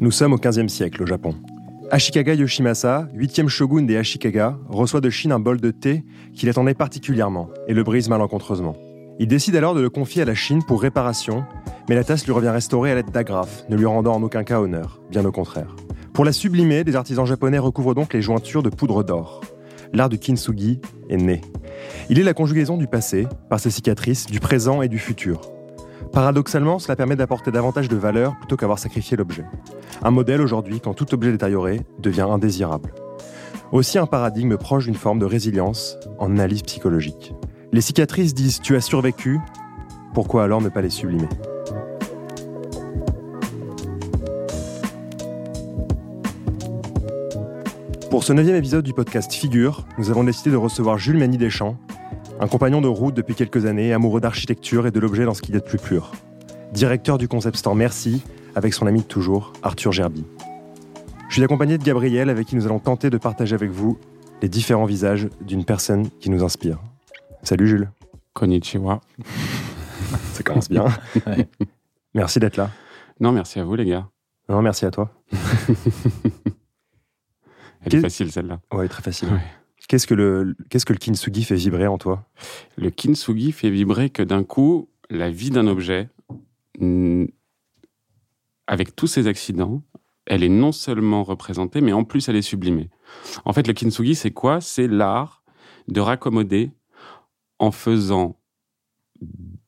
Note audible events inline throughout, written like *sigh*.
Nous sommes au XVe siècle au Japon. Ashikaga Yoshimasa, huitième shogun des Ashikaga, reçoit de Chine un bol de thé qu'il attendait particulièrement et le brise malencontreusement. Il décide alors de le confier à la Chine pour réparation, mais la tasse lui revient restaurée à l'aide d'agrafes, ne lui rendant en aucun cas honneur, bien au contraire. Pour la sublimer, des artisans japonais recouvrent donc les jointures de poudre d'or. L'art du kintsugi est né. Il est la conjugaison du passé, par ses cicatrices, du présent et du futur. Paradoxalement, cela permet d'apporter davantage de valeur plutôt qu'avoir sacrifié l'objet. Un modèle aujourd'hui quand tout objet détérioré devient indésirable. Aussi un paradigme proche d'une forme de résilience en analyse psychologique. Les cicatrices disent tu as survécu, pourquoi alors ne pas les sublimer? Pour ce neuvième épisode du podcast Figure, nous avons décidé de recevoir Jules Mani Deschamps, un compagnon de route depuis quelques années, amoureux d'architecture et de l'objet dans ce qu'il y a de plus pur. Directeur du concept store Merci, avec son ami de toujours, Arthur Gerby. Je suis accompagné de Gabriel, avec qui nous allons tenter de partager avec vous les différents visages d'une personne qui nous inspire. Salut Jules. Konnichiwa. *laughs* Ça commence bien. Merci d'être là. Non, merci à vous les gars. Non, merci à toi. *laughs* Elle est facile celle-là. Ouais, très facile. Qu'est-ce que le qu'est-ce que le kintsugi fait vibrer en toi? Le kintsugi fait vibrer que d'un coup, la vie d'un objet, avec tous ses accidents, elle est non seulement représentée, mais en plus elle est sublimée. En fait, le kintsugi, c'est quoi? C'est l'art de raccommoder en faisant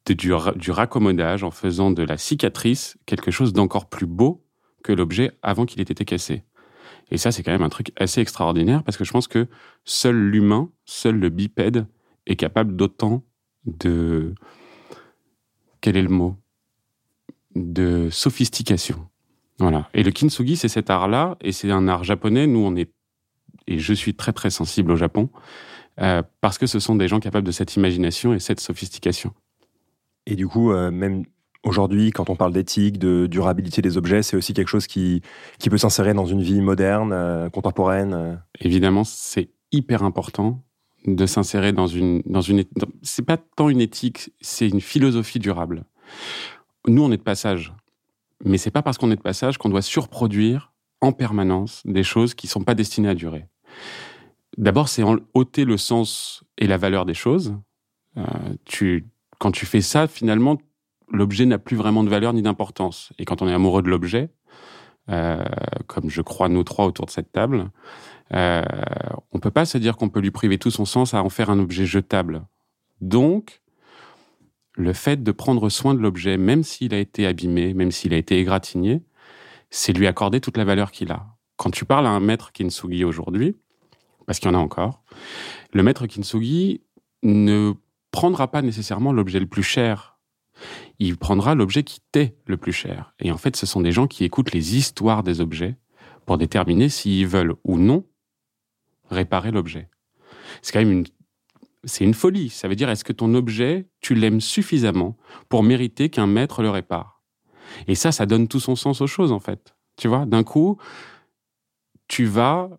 du, du raccommodage, en faisant de la cicatrice quelque chose d'encore plus beau que l'objet avant qu'il ait été cassé. Et ça, c'est quand même un truc assez extraordinaire parce que je pense que seul l'humain, seul le bipède est capable d'autant de... Quel est le mot? De sophistication. Voilà. Et le kintsugi, c'est cet art-là, et c'est un art japonais. Nous, on est, et je suis très très sensible au Japon, euh, parce que ce sont des gens capables de cette imagination et cette sophistication. Et du coup, euh, même Aujourd'hui, quand on parle d'éthique, de durabilité des objets, c'est aussi quelque chose qui, qui peut s'insérer dans une vie moderne, euh, contemporaine. Euh. Évidemment, c'est hyper important de s'insérer dans une dans une c'est pas tant une éthique, c'est une philosophie durable. Nous, on est de passage, mais c'est pas parce qu'on est de passage qu'on doit surproduire en permanence des choses qui sont pas destinées à durer. D'abord, c'est ôter le sens et la valeur des choses. Euh, tu quand tu fais ça, finalement, l'objet n'a plus vraiment de valeur ni d'importance. Et quand on est amoureux de l'objet, euh, comme je crois nous trois autour de cette table, euh, on peut pas se dire qu'on peut lui priver tout son sens à en faire un objet jetable. Donc, le fait de prendre soin de l'objet, même s'il a été abîmé, même s'il a été égratigné, c'est lui accorder toute la valeur qu'il a. Quand tu parles à un maître kintsugi aujourd'hui, parce qu'il y en a encore, le maître kintsugi ne prendra pas nécessairement l'objet le plus cher il prendra l'objet qui t'est le plus cher. Et en fait, ce sont des gens qui écoutent les histoires des objets pour déterminer s'ils veulent ou non réparer l'objet. C'est quand même une, c'est une folie. Ça veut dire, est-ce que ton objet, tu l'aimes suffisamment pour mériter qu'un maître le répare? Et ça, ça donne tout son sens aux choses, en fait. Tu vois, d'un coup, tu vas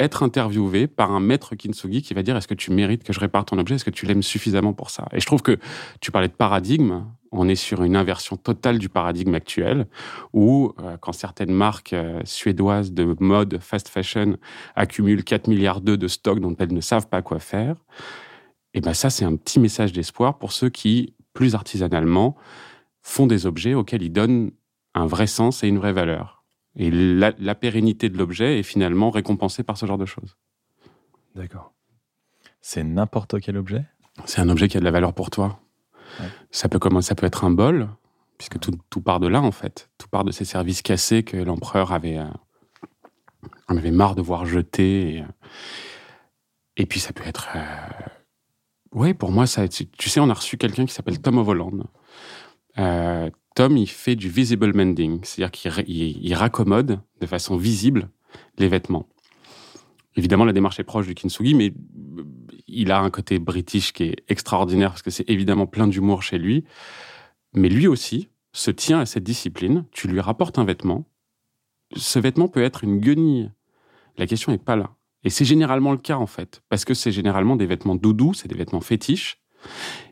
être interviewé par un maître kintsugi qui va dire est-ce que tu mérites que je répare ton objet? Est-ce que tu l'aimes suffisamment pour ça? Et je trouve que tu parlais de paradigme. On est sur une inversion totale du paradigme actuel où, euh, quand certaines marques euh, suédoises de mode fast fashion accumulent 4 milliards d'euros de stock dont elles ne savent pas quoi faire, et eh ben ça, c'est un petit message d'espoir pour ceux qui, plus artisanalement, font des objets auxquels ils donnent un vrai sens et une vraie valeur. Et la, pérennité de l'objet est finalement récompensée par ce genre de choses. D'accord. C'est n'importe quel objet? C'est un objet qui a de la valeur pour toi. Ça, peut ça peut être un bol, puisque tout, part de là, en fait. Tout part de ces services cassés que l'empereur avait, euh, avait marre de voir jeter. Et, euh, puis, ça peut être. Euh, oui, pour moi, ça, tu sais, on a reçu quelqu'un qui s'appelle Tom Overland. Euh, Tom, il fait du visible mending, c'est-à-dire qu'il raccommode de façon visible les vêtements. Évidemment, la démarche est proche du kintsugi, mais il a un côté british qui est extraordinaire parce que c'est évidemment plein d'humour chez lui. Mais lui aussi se tient à cette discipline. Tu lui rapportes un vêtement. Ce vêtement peut être une guenille. La question n'est pas là. Et c'est généralement le cas, en fait, parce que c'est généralement des vêtements doudous, c'est des vêtements fétiches,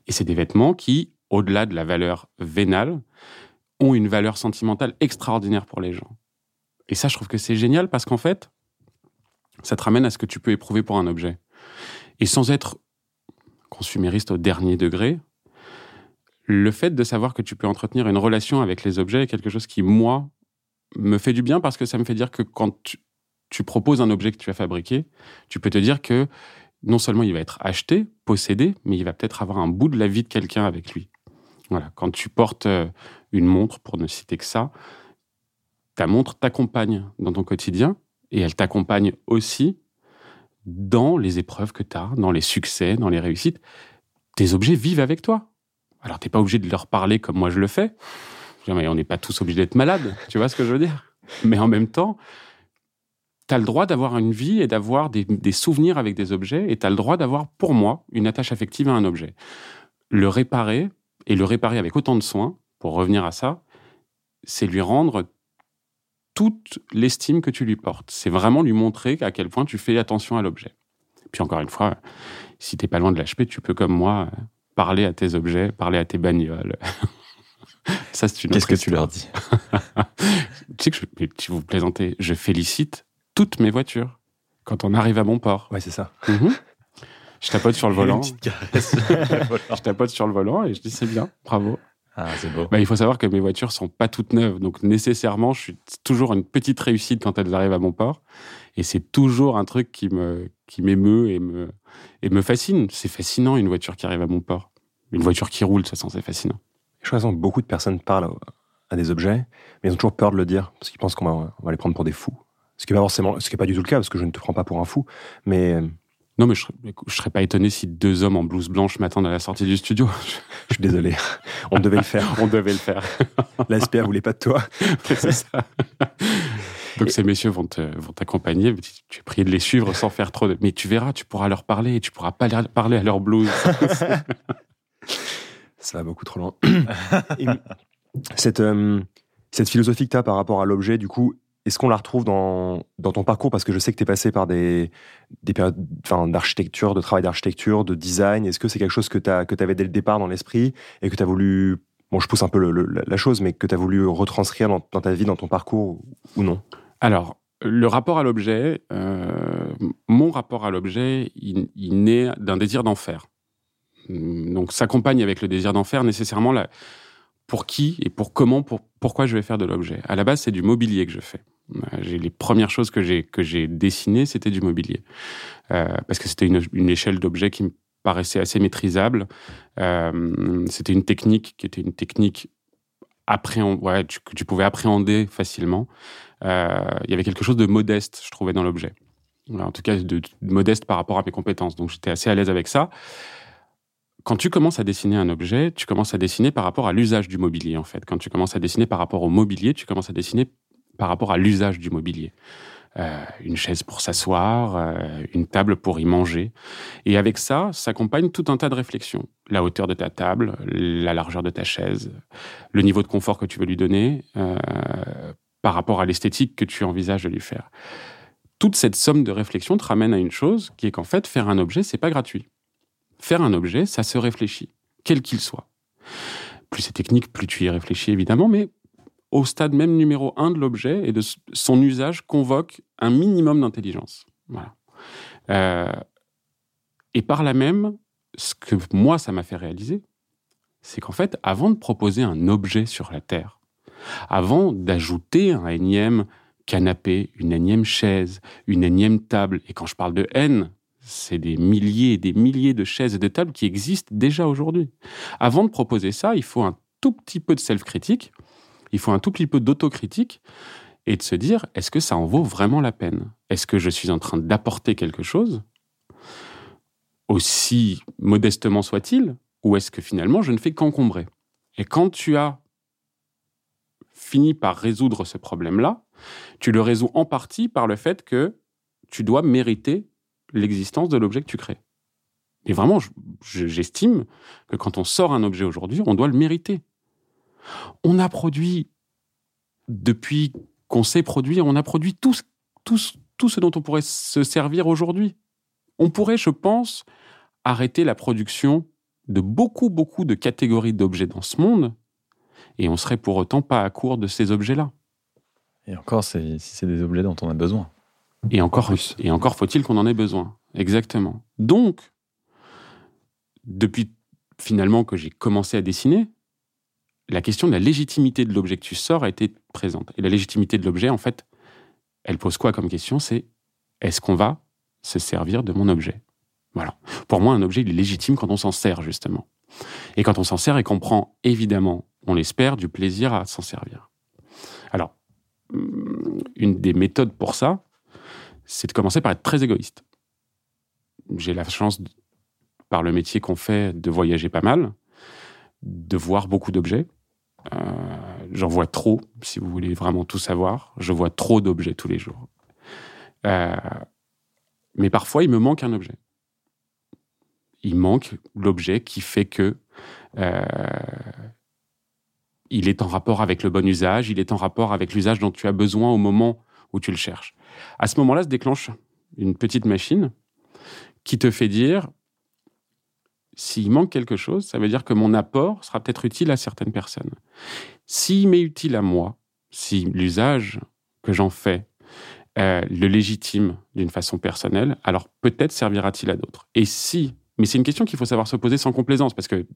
et c'est des vêtements qui au-delà de la valeur vénale, ont une valeur sentimentale extraordinaire pour les gens. Et ça, je trouve que c'est génial parce qu'en fait, ça te ramène à ce que tu peux éprouver pour un objet. Et sans être consumériste au dernier degré, le fait de savoir que tu peux entretenir une relation avec les objets est quelque chose qui, moi, me fait du bien parce que ça me fait dire que quand tu, tu proposes un objet que tu as fabriqué, tu peux te dire que non seulement il va être acheté, possédé, mais il va peut-être avoir un bout de la vie de quelqu'un avec lui. Voilà. Quand tu portes euh, une montre, pour ne citer que ça, ta montre t'accompagne dans ton quotidien et elle t'accompagne aussi dans les épreuves que tu as, dans les succès, dans les réussites. Tes objets vivent avec toi. Alors, t'es pas obligé de leur parler comme moi je le fais. On n'est pas tous obligés d'être malades, tu vois ce que je veux dire? Mais en même temps, tu as le droit d'avoir une vie et d'avoir des, des, souvenirs avec des objets, et tu as le droit d'avoir, pour moi, une attache affective à un objet. Le réparer, et le réparer avec autant de soin, pour revenir à ça, c'est lui rendre toute l'estime que tu lui portes. C'est vraiment lui montrer à quel point tu fais attention à l'objet. Puis encore une fois, si t'es pas loin de l'HP, tu peux comme moi parler à tes objets, parler à tes bagnoles. *laughs* Ça, c'est une Qu'est-ce que tu leur dis? *laughs* Tu sais que je, tu vous plaisantez, je félicite toutes mes voitures quand on arrive à mon port. Ouais, c'est ça. Mhm. Je tapote sur le volant. *laughs* je tapote sur le volant et je dis c'est bien, bravo. Ah, c'est beau. Bah, il faut savoir que mes voitures sont pas toutes neuves, donc nécessairement, je suis toujours une petite réussite quand elles arrivent à mon port. Et c'est toujours un truc qui me qui m'émeut et me et me fascine. C'est fascinant une voiture qui arrive à mon port. Une voiture qui roule, de toute façon, c'est fascinant. Je crois que beaucoup de personnes parlent à des objets, mais ils ont toujours peur de le dire parce qu'ils pensent qu'on va, va, les prendre pour des fous. Ce qui n'est pas forcément, ce qui est pas du tout le cas parce que je ne te prends pas pour un fou, mais non, mais je, je serais pas étonné si deux hommes en blouse blanche m'attendent à la sortie du studio. *laughs* Je suis désolé. On devait le faire. *laughs* On devait le faire. La SPA voulait pas de toi. *laughs* C'est ça. Donc ces messieurs vont t'accompagner. Tu es prié de les suivre sans faire trop de. Mais tu verras, tu pourras leur parler et tu pourras pas leur parler à leur blouse. Ça va beaucoup trop loin. *clears throat* cette, euh, cette philosophie que tu as par rapport à l'objet, du coup, est-ce qu'on la retrouve dans, dans ton parcours? Parce que je sais que tu es passé par des, des périodes d'architecture, de travail d'architecture, de design. Est-ce que c'est quelque chose que tu avais dès le départ dans l'esprit et que tu as voulu, bon, je pousse un peu la chose, mais que tu as voulu retranscrire dans, ta vie, dans ton parcours ou non? Alors, le rapport à l'objet, euh, mon rapport à l'objet, il, il naît d'un désir d'en faire. Donc, s'accompagne avec le désir d'en faire nécessairement la, pour qui et pour comment, pour, pourquoi je vais faire de l'objet. À la base, c'est du mobilier que je fais. Euh, j'ai les premières choses que j'ai que j'ai dessinées, c'était du mobilier, euh, parce que c'était une, échelle d'objets qui me paraissait assez maîtrisable. Euh, c'était une technique qui était une technique appréhend, ouais, que tu pouvais appréhender facilement. Euh, il y avait quelque chose de modeste, je trouvais, dans l'objet. En tout cas, de, de, modeste par rapport à mes compétences. Donc, j'étais assez à l'aise avec ça. Quand tu commences à dessiner un objet, tu commences à dessiner par rapport à l'usage du mobilier, en fait. Quand tu commences à dessiner par rapport au mobilier, tu commences à dessiner par rapport à l'usage du mobilier. Euh, une chaise pour s'asseoir, euh, une table pour y manger. Et avec ça, s'accompagne tout un tas de réflexions. La hauteur de ta table, la largeur de ta chaise, le niveau de confort que tu veux lui donner euh, par rapport à l'esthétique que tu envisages de lui faire. Toute cette somme de réflexions te ramène à une chose qui est qu'en fait, faire un objet, c'est pas gratuit. Faire un objet, ça se réfléchit, quel qu'il soit. Plus c'est technique, plus tu y réfléchis évidemment, mais au stade même numéro un de l'objet et de son usage convoque un minimum d'intelligence. Voilà. Euh, et par là même, ce que moi, ça m'a fait réaliser, c'est qu'en fait, avant de proposer un objet sur la Terre, avant d'ajouter un énième canapé, une énième chaise, une énième table, et quand je parle de haine, c'est des milliers et des milliers de chaises et de tables qui existent déjà aujourd'hui. Avant de proposer ça, il faut un tout petit peu de self-critique, il faut un tout petit peu d'autocritique et de se dire, est-ce que ça en vaut vraiment la peine? Est-ce que je suis en train d'apporter quelque chose, aussi modestement soit-il, ou est-ce que finalement je ne fais qu'encombrer? Et quand tu as fini par résoudre ce problème-là, tu le résous en partie par le fait que tu dois mériter l'existence de l'objet que tu crées. Et vraiment, j'estime que quand on sort un objet aujourd'hui, on doit le mériter. On a produit, depuis qu'on sait produire, on a produit tout, tout, tout ce dont on pourrait se servir aujourd'hui. On pourrait, je pense, arrêter la production de beaucoup, beaucoup de catégories d'objets dans ce monde Et on serait pour autant pas à court de ces objets-là. Et encore, si c'est des objets dont on a besoin. Et encore, et encore faut-il qu'on en ait besoin. Exactement. Donc, depuis finalement que j'ai commencé à dessiner, la question de la légitimité de l'objet que tu sors a été présente. Et la légitimité de l'objet, en fait, elle pose quoi comme question? C'est est-ce qu'on va se servir de mon objet? Voilà. Pour moi, un objet, il est légitime quand on s'en sert, justement. Et quand on s'en sert et qu'on prend, évidemment, on l'espère, du plaisir à s'en servir. Alors, mm, une des méthodes pour ça, c'est de commencer par être très égoïste. J'ai la chance, par le métier qu'on fait, de voyager pas mal, de voir beaucoup d'objets. Euh, j'en vois trop, si vous voulez vraiment tout savoir. Je vois trop d'objets tous les jours. Euh, mais parfois, il me manque un objet. Il manque l'objet qui fait que euh, il est en rapport avec le bon usage, il est en rapport avec l'usage dont tu as besoin au moment où tu le cherches. À ce moment-là se déclenche une petite machine qui te fait dire s'il manque quelque chose, ça veut dire que mon apport sera peut-être utile à certaines personnes. S'il m'est utile à moi, si l'usage que j'en fais euh, le légitime d'une façon personnelle, alors peut-être servira-t-il à d'autres. Et si, mais c'est une question qu'il faut savoir se poser sans complaisance, parce que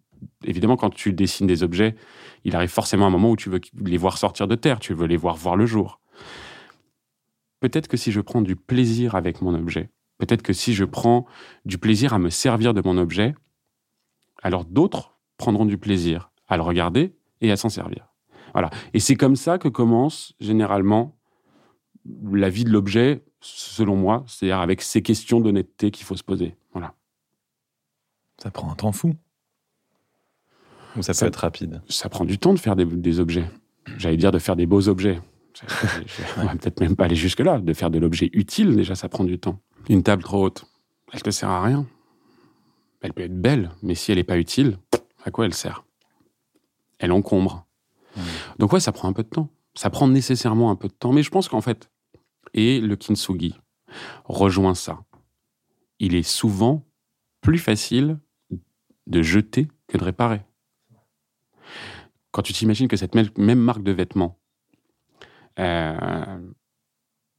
évidemment, quand tu dessines des objets, il arrive forcément un moment où tu veux les voir sortir de terre, tu veux les voir voir le jour. Peut-être que si je prends du plaisir avec mon objet, peut-être que si je prends du plaisir à me servir de mon objet, alors d'autres prendront du plaisir à le regarder et à s'en servir. Voilà. Et c'est comme ça que commence généralement la vie de l'objet, selon moi, c'est-à-dire avec ces questions d'honnêteté qu'il faut se poser. Voilà. Ça prend un temps fou. Ou ça, peut être rapide Ça prend du temps de faire des, objets. J'allais dire de faire des beaux objets. *laughs* On va peut-être même pas aller jusque-là. De faire de l'objet utile, déjà, ça prend du temps. Une table trop haute, elle te sert à rien. Elle peut être belle, mais si elle n'est pas utile, à quoi elle sert? Elle encombre. Donc ouais, ça prend un peu de temps. Ça prend nécessairement un peu de temps. Mais je pense qu'en fait, et le kintsugi rejoint ça. Il est souvent plus facile de jeter que de réparer. Quand tu t'imagines que cette même marque de vêtements, euh,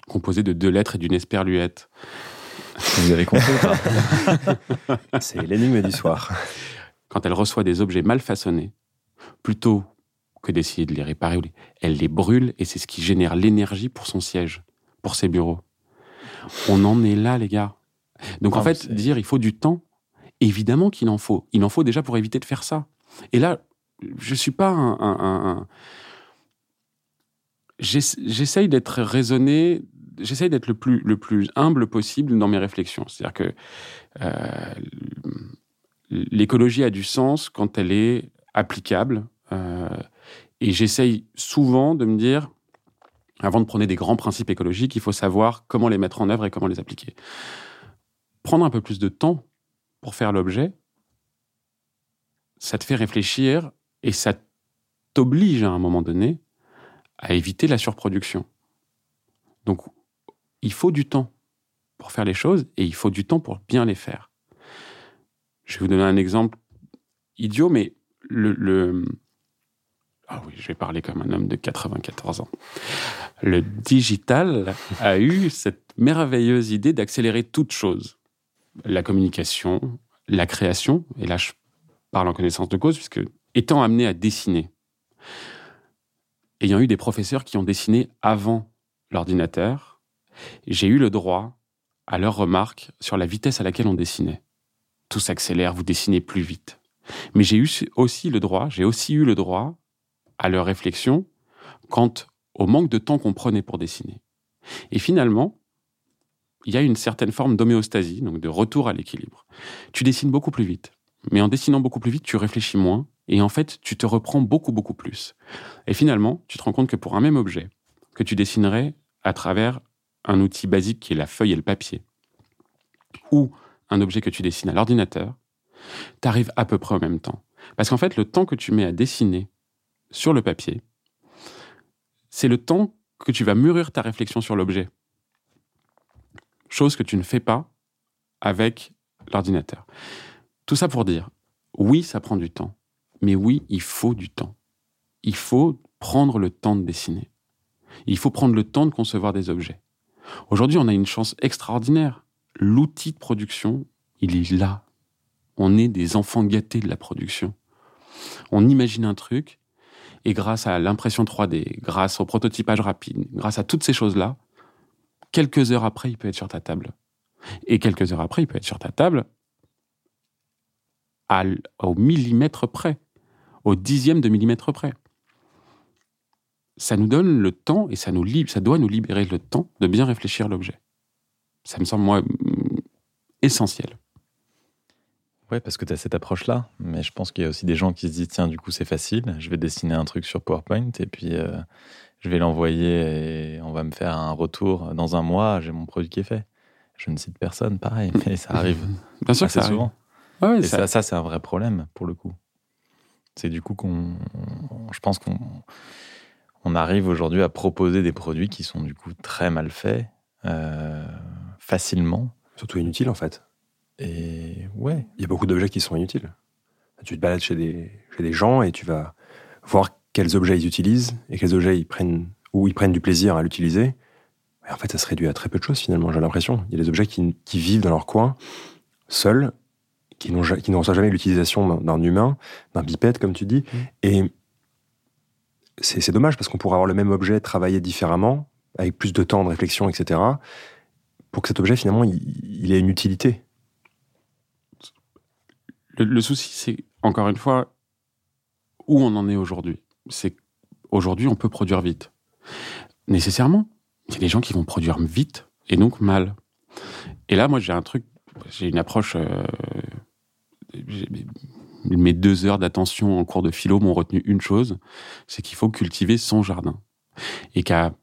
composée de deux lettres et d'une esperluette, vous avez compris *laughs* C'est l'énigme du soir. Quand elle reçoit des objets mal façonnés, plutôt que d'essayer de les réparer, elle les brûle et c'est ce qui génère l'énergie pour son siège, pour ses bureaux. On en est là, les gars. Donc en fait, dire il faut du temps, évidemment qu'il en faut. Il en faut déjà pour éviter de faire ça. Et là, je suis pas un... J'essaye d'être raisonné, j'essaye d'être le plus, le plus humble possible dans mes réflexions. C'est-à-dire que euh, l'écologie a du sens quand elle est applicable. Euh, et j'essaye souvent de me dire, avant de prôner des grands principes écologiques, il faut savoir comment les mettre en œuvre et comment les appliquer. Prendre un peu plus de temps pour faire l'objet, ça te fait réfléchir et ça t'oblige à un moment donné à éviter la surproduction. Donc, il faut du temps pour faire les choses et il faut du temps pour bien les faire. Je vais vous donner un exemple idiot, mais le, ah oui, je vais parler comme un homme de 94 ans. Le digital a eu cette merveilleuse idée d'accélérer toute chose. La communication, la création, et là je parle en connaissance de cause, puisque étant amené à dessiner, ayant eu des professeurs qui ont dessiné avant l'ordinateur, j'ai eu le droit à leurs remarques sur la vitesse à laquelle on dessinait. Tout s'accélère, vous dessinez plus vite. Mais j'ai eu aussi le droit, j'ai aussi eu le droit à leur réflexion quant au manque de temps qu'on prenait pour dessiner. Et finalement, il y a une certaine forme d'homéostasie, donc de retour à l'équilibre. Tu dessines beaucoup plus vite, mais en dessinant beaucoup plus vite, tu réfléchis moins, et en fait, tu te reprends beaucoup, beaucoup plus. Et finalement, tu te rends compte que pour un même objet, que tu dessinerais à travers un outil basique qui est la feuille et le papier, ou un objet que tu dessines à l'ordinateur, tu à peu près au même temps. Parce qu'en fait, le temps que tu mets à dessiner sur le papier, c'est le temps que tu vas mûrir ta réflexion sur l'objet. Chose que tu ne fais pas avec l'ordinateur. Tout ça pour dire, oui, ça prend du temps, mais oui, il faut du temps. il faut prendre le temps de dessiner. Il faut prendre le temps de concevoir des objets. Aujourd'hui, on a une chance extraordinaire. L'outil de production, il est là. On est des enfants gâtés de la production. On imagine un truc, et grâce à l'impression 3D, grâce au prototypage rapide, grâce à toutes ces choses-là, quelques heures après, il peut être sur ta table. Et quelques heures après, il peut être sur ta table au millimètre près, au dixième de millimètre près. Ça nous donne le temps et ça, nous ça doit nous libérer le temps de bien réfléchir l'objet. Ça me semble, moi, mm, essentiel. Ouais, parce que tu as cette approche-là, mais je pense qu'il y a aussi des gens qui se disent tiens, du coup, c'est facile, je vais dessiner un truc sur PowerPoint et puis euh, je vais l'envoyer et on va me faire un retour dans un mois, j'ai mon produit qui est fait. Je ne cite personne, pareil, *laughs* mais ça arrive. Bien sûr que ça souvent. et ça, ça, c'est un vrai problème pour le coup. C'est du coup qu'on. Je pense qu'on on arrive aujourd'hui à proposer des produits qui sont du coup très mal faits, euh, facilement. Surtout inutiles en fait. Et ouais. Il y a beaucoup d'objets qui sont inutiles. Tu te balades chez des, chez des gens et tu vas voir quels objets ils utilisent et quels objets ils prennent, ou ils prennent du plaisir à l'utiliser. En fait, ça se réduit à très peu de choses finalement, j'ai l'impression. Il y a des objets qui, qui vivent dans leur coin, seuls, qui, reçoivent jamais l'utilisation d'un humain, d'un bipède, comme tu dis. Mmh. Et c'est dommage parce qu'on pourrait avoir le même objet travaillé différemment, avec plus de temps de réflexion, etc., pour que cet objet, finalement, il, ait une utilité. Le, souci, c'est, encore une fois, où on en est aujourd'hui. C'est aujourd'hui, on peut produire vite. Nécessairement, il y a des gens qui vont produire vite et donc mal. Et là, moi, j'ai un truc, j'ai une approche. Euh, mes deux heures d'attention en cours de philo m'ont retenu une chose, c'est qu'il faut cultiver son jardin. Et qu'à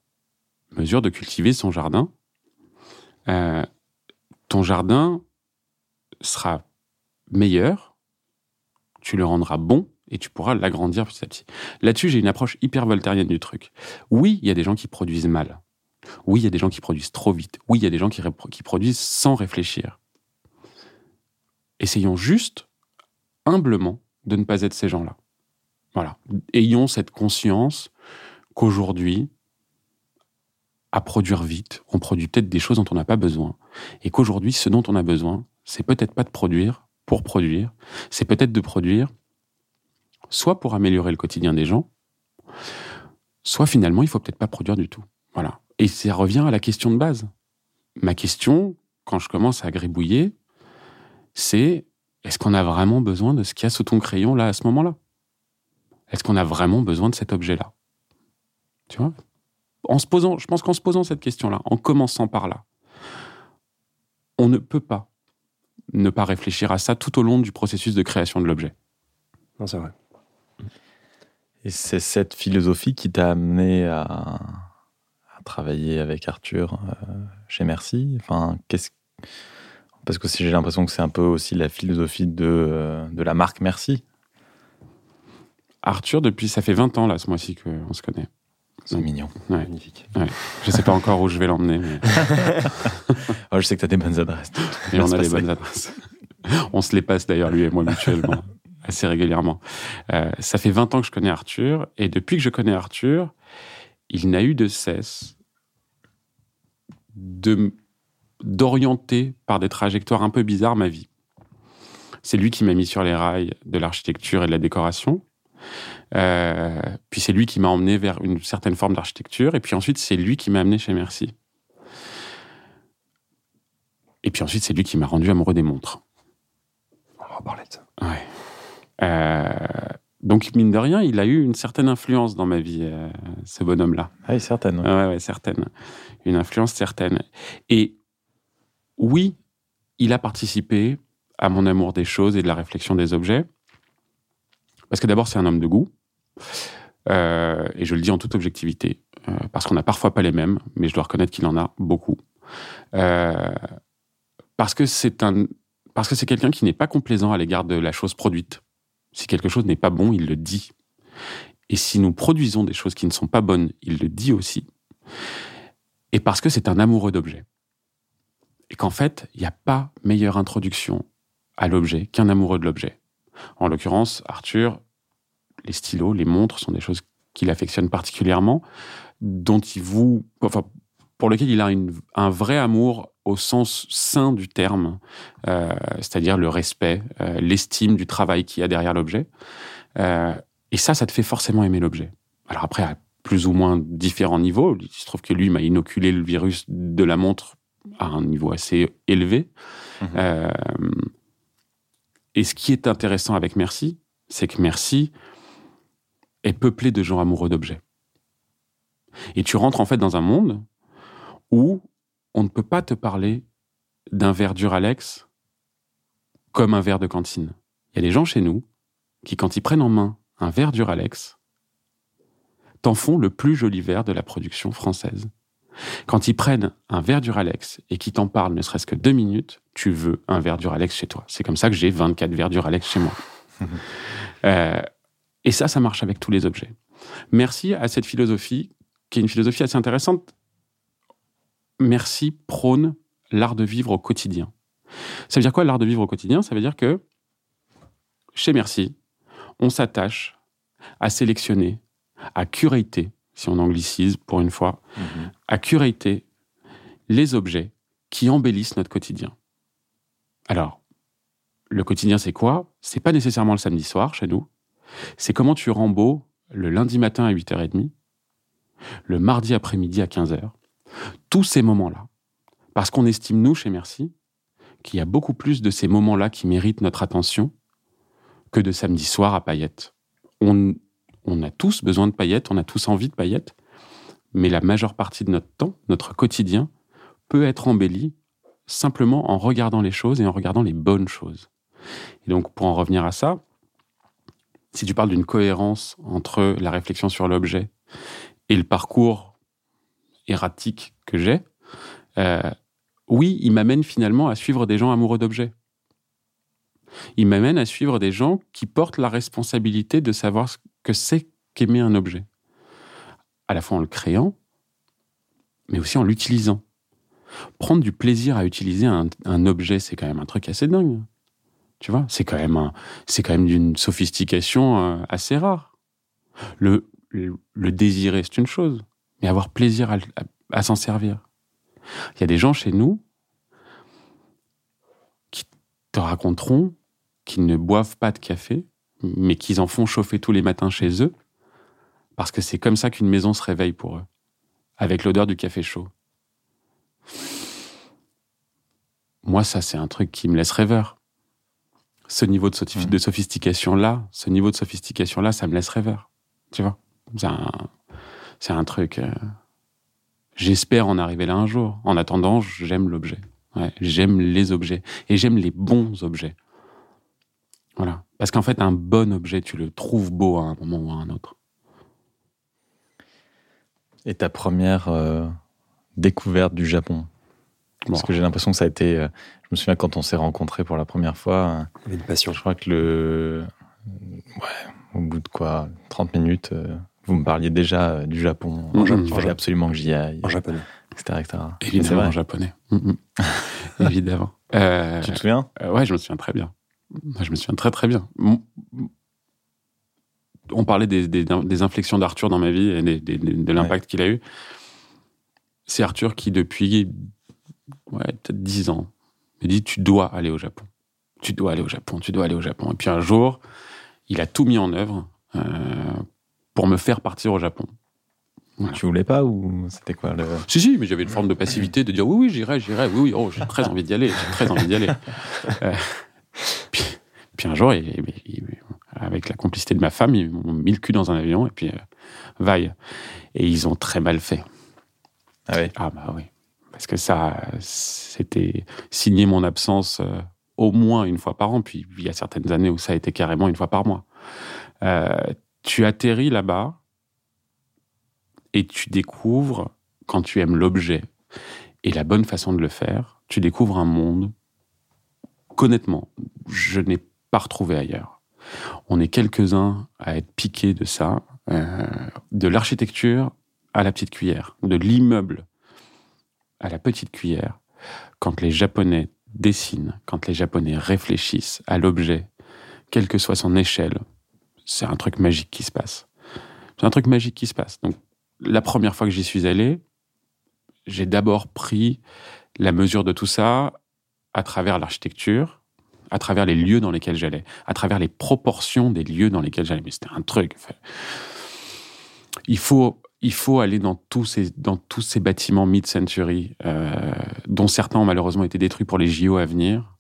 mesure de cultiver son jardin, euh, ton jardin sera meilleur, tu le rendras bon et tu pourras l'agrandir petit à petit. Là-dessus, j'ai une approche hyper voltairienne du truc. Oui, il y a des gens qui produisent mal. Oui, il y a des gens qui produisent trop vite. Oui, il y a des gens qui, qui produisent sans réfléchir. Essayons juste humblement de ne pas être ces gens-là. Voilà. Ayons cette conscience qu'aujourd'hui, à produire vite, on produit peut-être des choses dont on n'a pas besoin. Et qu'aujourd'hui, ce dont on a besoin, c'est peut-être pas de produire pour produire, c'est peut-être de produire soit pour améliorer le quotidien des gens, soit finalement, il faut peut-être pas produire du tout. Voilà. Et ça revient à la question de base. Ma question, quand je commence à gribouiller, c'est est-ce qu'on a vraiment besoin de ce qu'il y a sous ton crayon là à ce moment-là? Est-ce qu'on a vraiment besoin de cet objet-là? Tu vois? En se posant, je pense qu'en se posant cette question-là, en commençant par là, on ne peut pas ne pas réfléchir à ça tout au long du processus de création de l'objet. Non, c'est vrai. Et c'est cette philosophie qui t'a amené à, travailler avec Arthur euh, chez Merci. Enfin, qu'est-ce parce que j'ai l'impression que c'est un peu aussi la philosophie de, euh, de la marque Merci. Arthur, depuis, ça fait 20 ans, là, ce mois-ci, qu'on se connaît. C'est mignon. Magnifique. Ouais. Je sais pas encore où je vais l'emmener. Mais... *laughs* oh, je sais que tu as des bonnes adresses. Et on a des bonnes adresses. on se les passe d'ailleurs, lui et moi, mutuellement, *laughs* assez régulièrement. Euh, ça fait 20 ans que je connais Arthur. Et depuis que je connais Arthur, il n'a eu de cesse de d'orienter par des trajectoires un peu bizarres ma vie. C'est lui qui m'a mis sur les rails de l'architecture et de la décoration. Euh, puis c'est lui qui m'a emmené vers une certaine forme d'architecture. Et puis ensuite, c'est lui qui m'a amené chez Merci. Et puis ensuite, c'est lui qui m'a rendu amoureux des montres. On va parler de ça. Ouais. Euh, donc, mine de rien, il a eu une certaine influence dans ma vie, euh, ce bonhomme-là. Ah oui, certaine. Ouais. ouais, certaine. Une influence certaine. Et oui, il a participé à mon amour des choses et de la réflexion des objets. Parce que d'abord, c'est un homme de goût. Euh, et je le dis en toute objectivité. Euh, parce qu'on n'a parfois pas les mêmes, mais je dois reconnaître qu'il en a beaucoup. Euh, parce que c'est que quelqu'un qui n'est pas complaisant à l'égard de la chose produite. Si quelque chose n'est pas bon, il le dit. Et si nous produisons des choses qui ne sont pas bonnes, il le dit aussi. Et parce que c'est un amoureux d'objets et qu'en fait, il n'y a pas meilleure introduction à l'objet qu'un amoureux de l'objet. En l'occurrence, Arthur, les stylos, les montres sont des choses qu'il affectionne particulièrement, dont il vous, enfin, pour lequel il a un vrai amour au sens sain du terme, euh, c'est-à-dire le respect, euh, l'estime du travail qu'il y a derrière l'objet. Euh, et ça, ça te fait forcément aimer l'objet. Alors après, à plus ou moins différents niveaux, il se trouve que lui m'a inoculé le virus de la montre à un niveau assez élevé. Mmh. et ce qui est intéressant avec Merci, c'est que Merci est peuplé de gens amoureux d'objets. Et tu rentres en fait dans un monde où on ne peut pas te parler d'un verre Duralex comme un verre de cantine. Il y a des gens chez nous qui, quand ils prennent en main un verre Duralex, t'en font le plus joli verre de la production française. Quand ils prennent un verre Duralex et qu'ils t'en parlent ne serait-ce que deux minutes, tu veux un verre Duralex chez toi. C'est comme ça que j'ai 24 verres Duralex chez moi. *laughs* Euh, et ça, ça marche avec tous les objets. Merci à cette philosophie, qui est une philosophie assez intéressante Merci prône l'art de vivre au quotidien. Ça veut dire quoi l'art de vivre au quotidien? Ça veut dire que chez Merci, on s'attache à sélectionner, à curater, si on anglicise pour une fois, mhm. à curater les objets qui embellissent notre quotidien. Alors, le quotidien, c'est quoi? C'est pas nécessairement le samedi soir chez nous. C'est comment tu rends beau le lundi matin à 8h30, le mardi après-midi à 15h, tous ces moments-là. Parce qu'on estime, nous, chez Merci, qu'il y a beaucoup plus de ces moments-là qui méritent notre attention que de samedi soir à paillettes. On, on a tous besoin de paillettes, on a tous envie de paillettes, mais la majeure partie de notre temps, notre quotidien, peut être embelli simplement en regardant les choses et en regardant les bonnes choses. Et donc, pour en revenir à ça, si tu parles d'une cohérence entre la réflexion sur l'objet et le parcours erratique que j'ai, euh, oui, il m'amène finalement à suivre des gens amoureux d'objets. Il m'amène à suivre des gens qui portent la responsabilité de savoir que c'est qu'aimer un objet. À la fois en le créant, mais aussi en l'utilisant. Prendre du plaisir à utiliser un, objet, c'est quand même un truc assez dingue. Tu vois, c'est quand même d'une sophistication euh, assez rare. Le, le désirer, c'est une chose mais avoir plaisir à, s'en servir. Il y a des gens chez nous qui te raconteront qu'ils ne boivent pas de café, mais qu'ils en font chauffer tous les matins chez eux, parce que c'est comme ça qu'une maison se réveille pour eux, avec l'odeur du café chaud. Moi, ça, c'est un truc qui me laisse rêveur. Ce niveau de, mmh. sophistication-là, ce niveau de sophistication-là, ça me laisse rêveur. Tu vois? C'est un, un truc. Euh, j'espère en arriver là un jour. En attendant, j'aime l'objet. j'aime les objets. Et j'aime les bons objets. Voilà. Parce qu'en fait, un bon objet, tu le trouves beau à un moment ou à un autre. Et ta première euh, découverte du Japon? Parce que j'ai l'impression que ça a été. Euh, je me souviens quand on s'est rencontrés pour la première fois. Une passion. Je crois que le. Ouais, au bout de quoi 30 minutes, vous me parliez déjà euh, du Japon. En Japon. Il fallait absolument que j'y aille. En japonais. Etc. Évidemment, en japonais. Mm, mm. *laughs* Évidemment. Euh, tu te souviens? Euh, Ouais, je me souviens très bien. Je me souviens très très bien. On parlait des, des, inflexions d'Arthur dans ma vie et de l'impact qu'il a eu. C'est Arthur qui, depuis ouais, peut-être 10 ans, me dit Tu dois aller au Japon. Tu dois aller au Japon, tu dois aller au Japon. Et puis un jour, il a tout mis en œuvre pour me faire partir au Japon. Tu voulais pas ou c'était quoi le... Si, si, mais j'avais une forme de passivité de dire oui, oui, j'irai, j'irai, oui, oui, oh, j'ai très envie d'y aller, j'ai très envie d'y aller. *laughs* Euh, puis, un jour, avec la complicité de ma femme, ils m'ont mis le cul dans un avion et puis euh, vaille. Et ils ont très mal fait. Ah oui Ah bah oui. Parce que ça, c'était signer mon absence euh, au moins une fois par an, puis il y a certaines années où ça a été carrément une fois par mois. Euh, tu atterris là-bas et tu découvres, quand tu aimes l'objet et la bonne façon de le faire, tu découvres un monde qu'honnêtement, je n'ai pas retrouvé ailleurs. On est quelques-uns à être piqués de ça, euh, de l'architecture à la petite cuillère, de l'immeuble à la petite cuillère. Quand les Japonais dessinent, quand les Japonais réfléchissent à l'objet, quelle que soit son échelle, c'est un truc magique qui se passe. C'est un truc magique qui se passe. Donc, la première fois que j'y suis allé, j'ai d'abord pris la mesure de tout ça à travers l'architecture, à travers les lieux dans lesquels j'allais, à travers les proportions des lieux dans lesquels j'allais. Mais c'était un truc. Il faut, il faut aller dans tous ces, dans tous ces bâtiments mid-century, euh, dont certains ont malheureusement été détruits pour les JO à venir,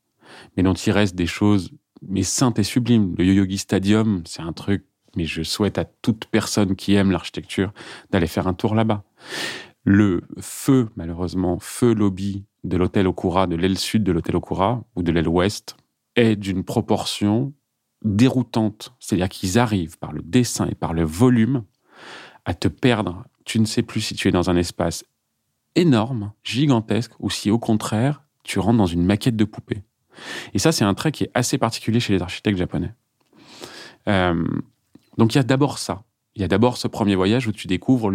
mais dont il reste des choses mais saintes et sublimes. Le Yoyogi Stadium, c'est un truc, mais je souhaite à toute personne qui aime l'architecture d'aller faire un tour là-bas. Le feu, malheureusement, feu lobby de l'hôtel Okura, de l'aile sud de l'hôtel Okura, ou de l'aile ouest, est d'une proportion déroutante. C'est-à-dire qu'ils arrivent par le dessin et par le volume à te perdre. Tu ne sais plus si tu es dans un espace énorme, gigantesque, ou si au contraire, tu rentres dans une maquette de poupée. Et ça, c'est un trait qui est assez particulier chez les architectes japonais. Euh, donc il y a d'abord ça. Il y a d'abord ce premier voyage où tu découvres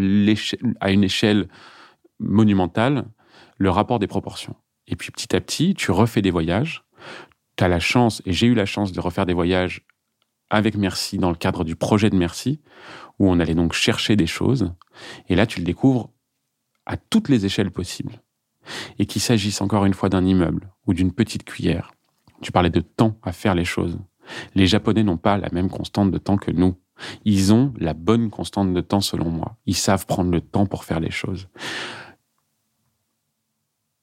à une échelle monumentale le rapport des proportions. Et puis petit à petit, tu refais des voyages. Tu as la chance, et j'ai eu la chance de refaire des voyages avec Merci dans le cadre du projet de Merci, où on allait donc chercher des choses. Et là, tu le découvres à toutes les échelles possibles. Et qu'il s'agisse encore une fois d'un immeuble ou d'une petite cuillère. Tu parlais de temps à faire les choses. Les Japonais n'ont pas la même constante de temps que nous. Ils ont la bonne constante de temps selon moi. Ils savent prendre le temps pour faire les choses.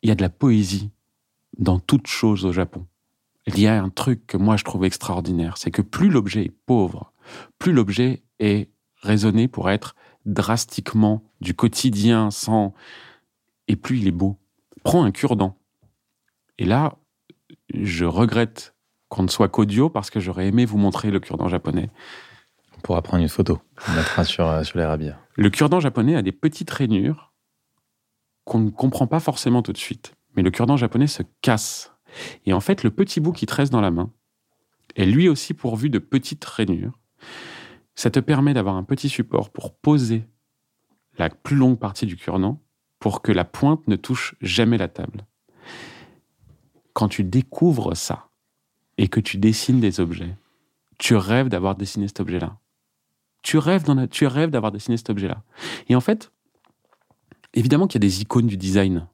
Il y a de la poésie dans toute chose au Japon. Il y a un truc que moi je trouve extraordinaire, c'est que plus l'objet est pauvre, plus l'objet est raisonné pour être drastiquement du quotidien sans et plus il est beau. Prends un cure-dent. Et là, je regrette qu'on ne soit qu'audio parce que j'aurais aimé vous montrer le cure-dent japonais. On pourra prendre une photo. On mettra sur, euh, sur les rabias. Le cure-dent japonais a des petites rainures qu'on ne comprend pas forcément tout de suite. Mais le cure-dent japonais se casse. Et en fait, le petit bout qui te reste dans la main est lui aussi pourvu de petites rainures. Ça te permet d'avoir un petit support pour poser la plus longue partie du cure-dent pour que la pointe ne touche jamais la table. Quand tu découvres ça et que tu dessines des objets, tu rêves d'avoir dessiné cet objet-là. Tu rêves, tu rêves d'avoir dessiné cet objet-là. Et en fait, évidemment qu'il y a des icônes du design.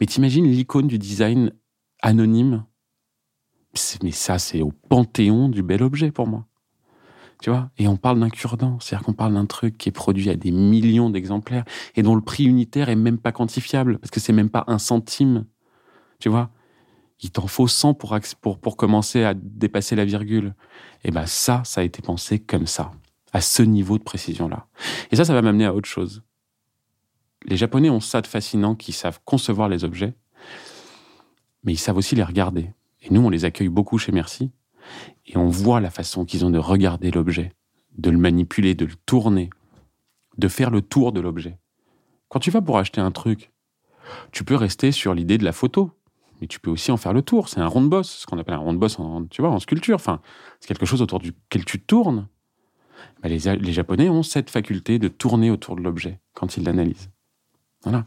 Mais t'imagines l'icône du design anonyme? Mais ça, c'est au panthéon du bel objet pour moi. Tu vois? Et on parle d'un cure-dent, c'est-à-dire qu'on parle d'un truc qui est produit à des millions d'exemplaires et dont le prix unitaire est même pas quantifiable parce que c'est même pas un centime. Tu vois? Il t'en faut 100 pour, pour, pour commencer à dépasser la virgule. Et ben ça, ça a été pensé comme ça, à ce niveau de précision-là. Et ça, ça va m'amener à autre chose. Les Japonais ont ça de fascinant qu'ils savent concevoir les objets, mais ils savent aussi les regarder. Et nous, on les accueille beaucoup chez Merci, et on voit la façon qu'ils ont de regarder l'objet, de le manipuler, de le tourner, de faire le tour de l'objet. Quand tu vas pour acheter un truc, tu peux rester sur l'idée de la photo, mais tu peux aussi en faire le tour. C'est un rond de bosse, ce qu'on appelle un rond de bosse en, tu vois, en sculpture. Enfin, c'est quelque chose autour duquel tu tournes. Les, les Japonais ont cette faculté de tourner autour de l'objet quand ils l'analysent. Voilà.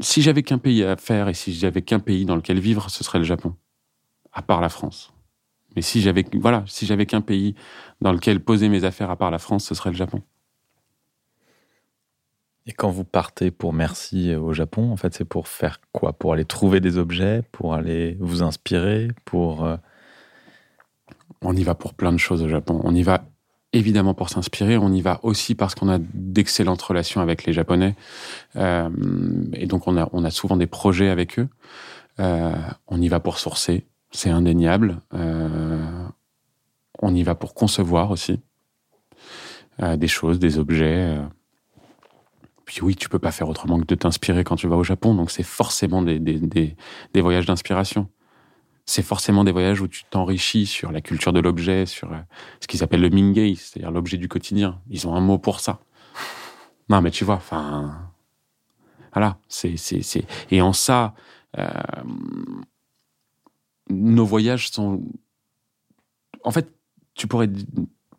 si j'avais qu'un pays à faire et si j'avais qu'un pays dans lequel vivre, ce serait le Japon, à part la France. Mais si j'avais voilà, si j'avais qu'un pays dans lequel poser mes affaires à part la France, ce serait le Japon. Et quand vous partez pour Merci au Japon, en fait, c'est pour faire quoi? Pour aller trouver des objets, pour aller vous inspirer, pour euh, On y va pour plein de choses au Japon. On y va évidemment pour s'inspirer, on y va aussi parce qu'on a d'excellentes relations avec les Japonais. Euh, et donc, on a, on a souvent des projets avec eux. Euh, on y va pour sourcer, c'est indéniable. Euh, on y va pour concevoir aussi des choses, des objets. Puis oui, tu peux pas faire autrement que de t'inspirer quand tu vas au Japon. Donc, c'est forcément des, des, des, des voyages d'inspiration c'est forcément des voyages où tu t'enrichis sur la culture de l'objet, sur euh, ce qu'ils appellent le mingei, c'est-à-dire l'objet du quotidien. Ils ont un mot pour ça. *laughs* Non, mais tu vois, enfin, voilà, c'est, c'est, c'est, et en ça, euh, nos voyages sont, en fait, tu pourrais,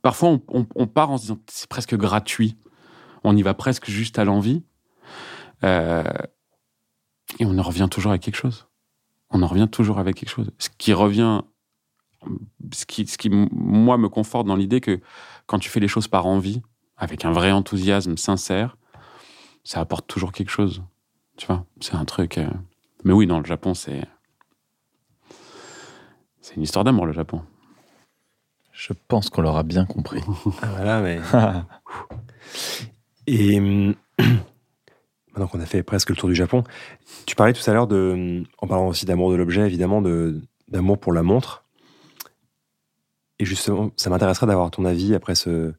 parfois on, on, part en se disant c'est presque gratuit, on y va presque juste à l'envie, euh, et on en revient toujours avec quelque chose on en revient toujours avec quelque chose. Ce qui revient ce qui, ce qui, moi, me conforte dans l'idée que quand tu fais les choses par envie, avec un vrai enthousiasme sincère, ça apporte toujours quelque chose. Tu vois, c'est un truc. Euh, mais oui, dans le Japon, c'est. C'est une histoire d'amour, le Japon. Je pense qu'on l'aura bien compris. ah, voilà, mais. *laughs* Et hum, *clears throat* maintenant qu'on a fait presque le tour du Japon, tu parlais tout à l'heure de, en parlant aussi d'amour de l'objet, évidemment, d'amour pour la montre. Et justement, ça m'intéresserait d'avoir ton avis après ce,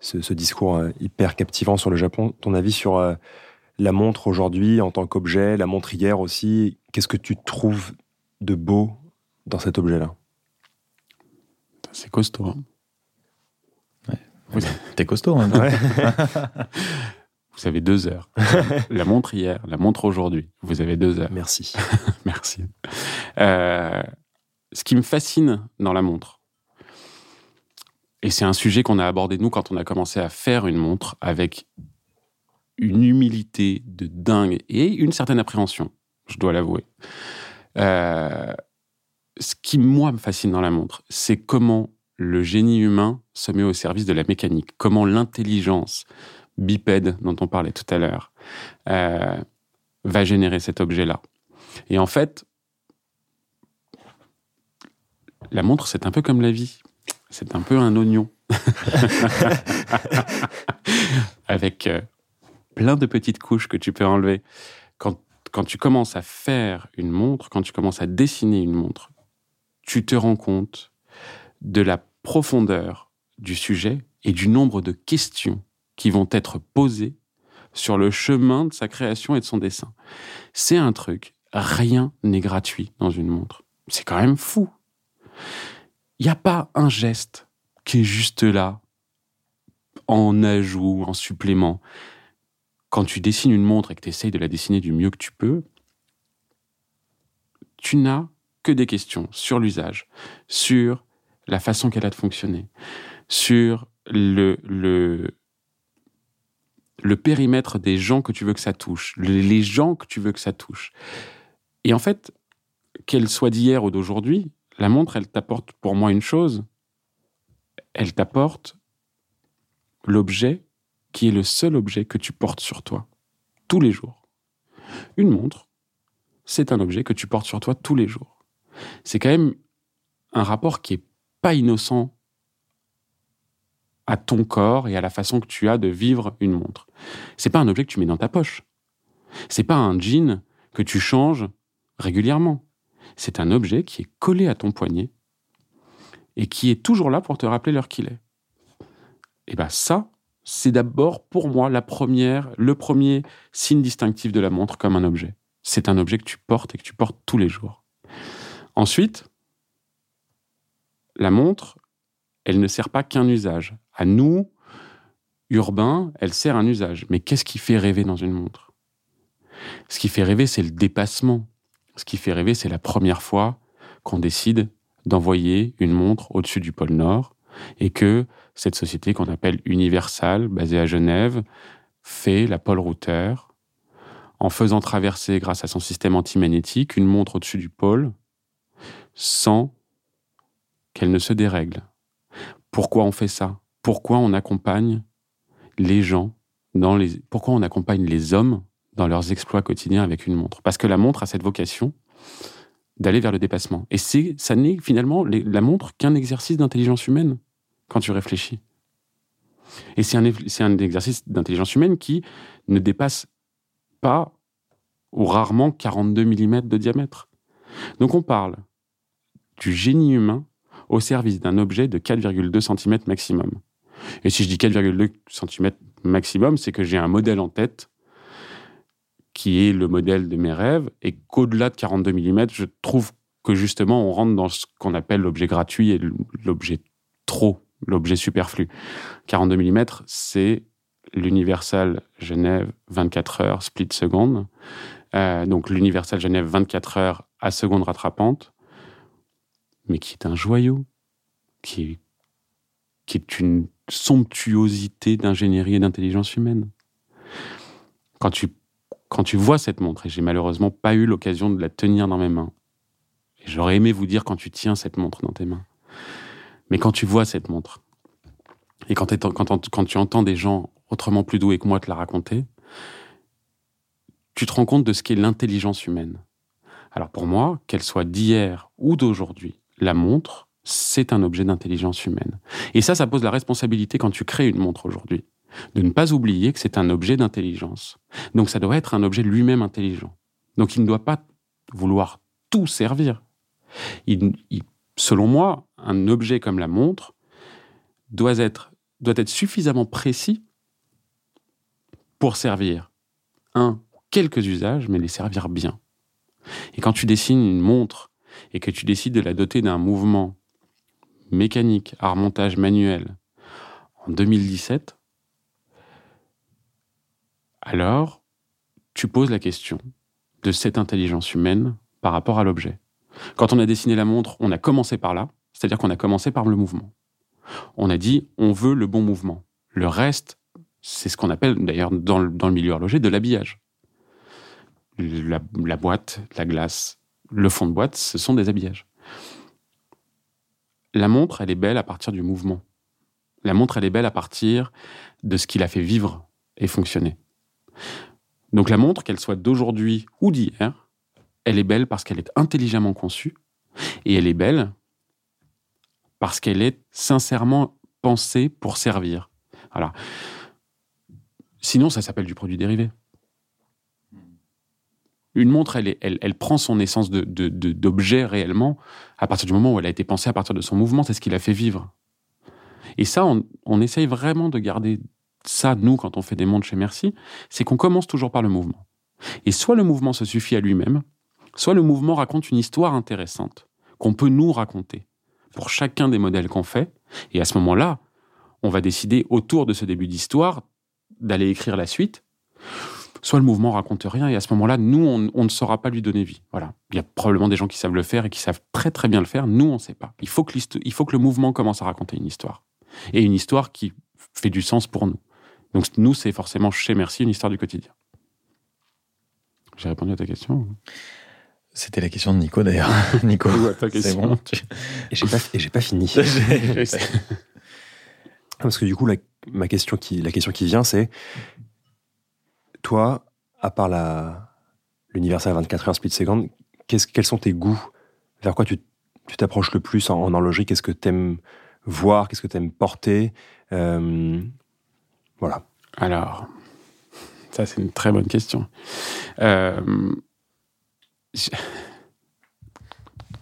ce, discours euh, hyper captivant sur le Japon, ton avis sur euh, la montre aujourd'hui en tant qu'objet, la montre hier aussi. Qu'est-ce que tu trouves de beau dans cet objet-là? C'est costaud. Hein. T'es costaud. Hein, *laughs* Vous avez deux heures. *laughs* la montre hier, la montre aujourd'hui. Vous avez deux heures. Merci. *laughs* Merci. Euh, ce qui me fascine dans la montre, et c'est un sujet qu'on a abordé nous quand on a commencé à faire une montre avec une humilité de dingue et une certaine appréhension, je dois l'avouer. Euh, ce qui, moi, me fascine dans la montre, c'est comment le génie humain se met au service de la mécanique, comment l'intelligence bipède dont on parlait tout à l'heure euh, va générer cet objet-là. Et en fait, la montre, c'est un peu comme la vie. C'est un peu un oignon. *laughs* Avec euh, plein de petites couches que tu peux enlever. Quand, quand tu commences à faire une montre, quand tu commences à dessiner une montre, tu te rends compte de la profondeur du sujet et du nombre de questions qui vont être posées sur le chemin de sa création et de son dessin. C'est un truc, rien n'est gratuit dans une montre. C'est quand même fou. Il n'y a pas un geste qui est juste là, en ajout, en supplément. Quand tu dessines une montre et que tu essayes de la dessiner du mieux que tu peux, tu n'as que des questions sur l'usage, sur la façon qu'elle a de fonctionner, sur le, le, le périmètre des gens que tu veux que ça touche, les gens que tu veux que ça touche. Et en fait, qu'elle soit d'hier ou d'aujourd'hui, la montre, elle t'apporte pour moi une chose, elle t'apporte l'objet qui est le seul objet que tu portes sur toi, tous les jours. Une montre, c'est un objet que tu portes sur toi tous les jours. C'est quand même un rapport qui est pas innocent à ton corps et à la façon que tu as de vivre une montre. C'est pas un objet que tu mets dans ta poche. C'est pas un jean que tu changes régulièrement. C'est un objet qui est collé à ton poignet et qui est toujours là pour te rappeler l'heure qu'il est. Et bien ça, c'est d'abord pour moi la première, le premier signe distinctif de la montre comme un objet. C'est un objet que tu portes et que tu portes tous les jours. Ensuite, la montre, elle ne sert pas qu'un usage. À nous, urbains, elle sert un usage. Mais qu'est-ce qui fait rêver dans une montre? Ce qui fait rêver, c'est le dépassement. Ce qui fait rêver, c'est la première fois qu'on décide d'envoyer une montre au-dessus du pôle Nord et que cette société qu'on appelle Universal, basée à Genève, fait la pôle routeur en faisant traverser, grâce à son système antimagnétique, une montre au-dessus du pôle sans qu'elle ne se dérègle. Pourquoi on fait ça? Pourquoi on accompagne les gens dans les pourquoi on accompagne les hommes dans leurs exploits quotidiens avec une montre? Parce que la montre a cette vocation d'aller vers le dépassement. Et c'est ça n'est finalement la montre qu'un exercice d'intelligence humaine quand tu réfléchis. Et c'est un, un exercice d'intelligence humaine qui ne dépasse pas ou rarement 42 mm de diamètre. Donc on parle du génie humain au service d'un objet de 4,2 cm maximum. Et si je dis 4,2 cm maximum, c'est que j'ai un modèle en tête qui est le modèle de mes rêves et qu'au-delà de 42 mm, je trouve que justement on rentre dans ce qu'on appelle l'objet gratuit et l'objet trop, l'objet superflu. 42 mm, c'est l'Universal Genève 24 heures split seconde. Euh, donc l'Universal Genève 24 heures à seconde rattrapante mais qui est un joyau, qui est, qui est une somptuosité d'ingénierie et d'intelligence humaine. Quand tu, quand tu vois cette montre, et j'ai malheureusement pas eu l'occasion de la tenir dans mes mains, J'aurais aimé vous dire quand tu tiens cette montre dans tes mains. Mais quand tu vois cette montre, et quand, quand, quand tu entends des gens autrement plus doués que moi te la raconter, tu te rends compte de ce qu'est l'intelligence humaine. Alors pour moi, qu'elle soit d'hier ou d'aujourd'hui, la montre, c'est un objet d'intelligence humaine. Et ça, ça pose la responsabilité quand tu crées une montre aujourd'hui, de ne pas oublier que c'est un objet d'intelligence. Donc ça doit être un objet lui-même intelligent. Donc il ne doit pas vouloir tout servir. selon moi, un objet comme la montre doit être, suffisamment précis pour servir un quelques usages, mais les servir bien. Et quand tu dessines une montre et que tu décides de la doter d'un mouvement mécanique à remontage manuel en 2017, alors tu poses la question de cette intelligence humaine par rapport à l'objet. Quand on a dessiné la montre, on a commencé par là, c'est-à-dire qu'on a commencé par le mouvement. On a dit on veut le bon mouvement. Le reste, c'est ce qu'on appelle d'ailleurs dans, dans, le milieu horloger de l'habillage la, boîte, la glace, le fond de boîte, ce sont des habillages. La montre, elle est belle à partir du mouvement. La montre, elle est belle à partir de ce qui la fait vivre et fonctionner. Donc la montre, qu'elle soit d'aujourd'hui ou d'hier, elle est belle parce qu'elle est intelligemment conçue et elle est belle parce qu'elle est sincèrement pensée pour servir. Sinon, ça s'appelle du produit dérivé. Une montre, elle, prend son essence d'objet de, réellement à partir du moment où elle a été pensée à partir de son mouvement. C'est ce qui l'a fait vivre. Et ça, on, essaye vraiment de garder ça, nous, quand on fait des montres chez Merci, c'est qu'on commence toujours par le mouvement. Et soit le mouvement se suffit à lui-même, soit le mouvement raconte une histoire intéressante qu'on peut nous raconter pour chacun des modèles qu'on fait. Et à ce moment-là, on va décider autour de ce début d'histoire d'aller écrire la suite soit le mouvement raconte rien et à ce moment-là, nous, on, ne saura pas lui donner vie. Voilà. Il y a probablement des gens qui savent le faire et qui savent très très bien le faire. Nous, on ne sait pas. Il faut, que il faut que le mouvement commence à raconter une histoire. Et une histoire qui fait du sens pour nous. Donc nous, c'est forcément chez Merci une histoire du quotidien. J'ai répondu à ta question C'était la question de Nico d'ailleurs. *laughs* Nico, c'est bon. Et j'ai pas, pas fini. *laughs* Parce que du coup, la, ma question qui, la question qui vient, c'est toi, à part l'Universal 24 heures split second, quels sont tes goûts? Vers quoi tu t'approches le plus en, horlogerie? Qu'est-ce que tu aimes voir? Qu'est-ce que tu aimes porter? Euh, Voilà. Alors, ça c'est une très bonne question. Euh, On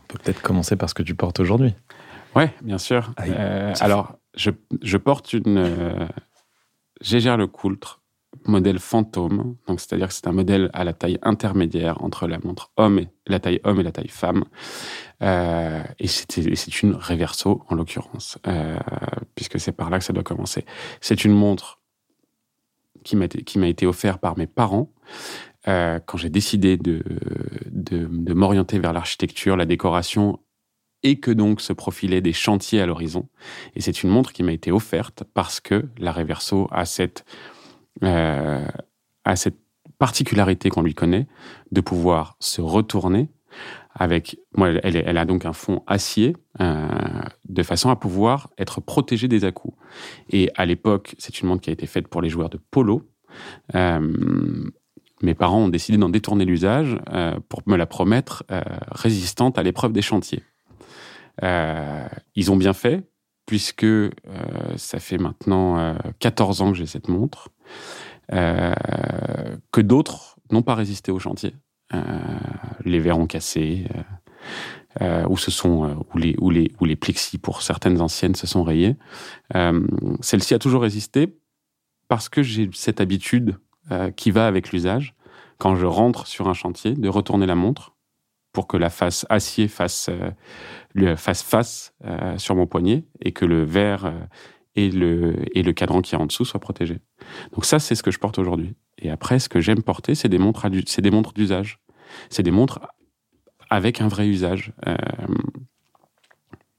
peut peut-être commencer par ce que tu portes aujourd'hui. Ouais, bien sûr. Euh, alors, je, je, porte une Gégère le Coultre modèle fantôme, donc c'est-à-dire que c'est un modèle à la taille intermédiaire entre la montre homme et la taille homme et la taille femme. Euh, et c'est une reverso en l'occurrence, euh, puisque c'est par là que ça doit commencer. C'est une montre qui m'a été offerte par mes parents euh, quand j'ai décidé de, de, de m'orienter vers l'architecture, la décoration et que donc se profilaient des chantiers à l'horizon. Et c'est une montre qui m'a été offerte parce que la Reverso a cette euh, a cette particularité qu'on lui connaît de pouvoir se retourner avec, elle, a donc un fond acier euh, de façon à pouvoir être protégée des à-coups. Et à l'époque, c'est une montre qui a été faite pour les joueurs de polo. Euh, mes parents ont décidé d'en détourner l'usage euh, pour me la promettre euh, résistante à l'épreuve des chantiers. Euh, ils ont bien fait, puisque ça fait maintenant 14 ans que j'ai cette montre. Euh, que d'autres n'ont pas résisté au chantier. Euh, les verres ont cassé, euh, ou, sont, ou, les, ou, les, ou les plexis pour certaines anciennes se sont rayés. Celle-ci a toujours résisté parce que j'ai cette habitude qui va avec l'usage, quand je rentre sur un chantier, de retourner la montre pour que la face acier fasse face sur mon poignet et que le verre et le, et le cadran qui est en dessous soit protégé. Donc ça, c'est ce que je porte aujourd'hui. Et après, ce que j'aime porter, c'est des montres, d'usage. C'est des montres avec un vrai usage. Euh,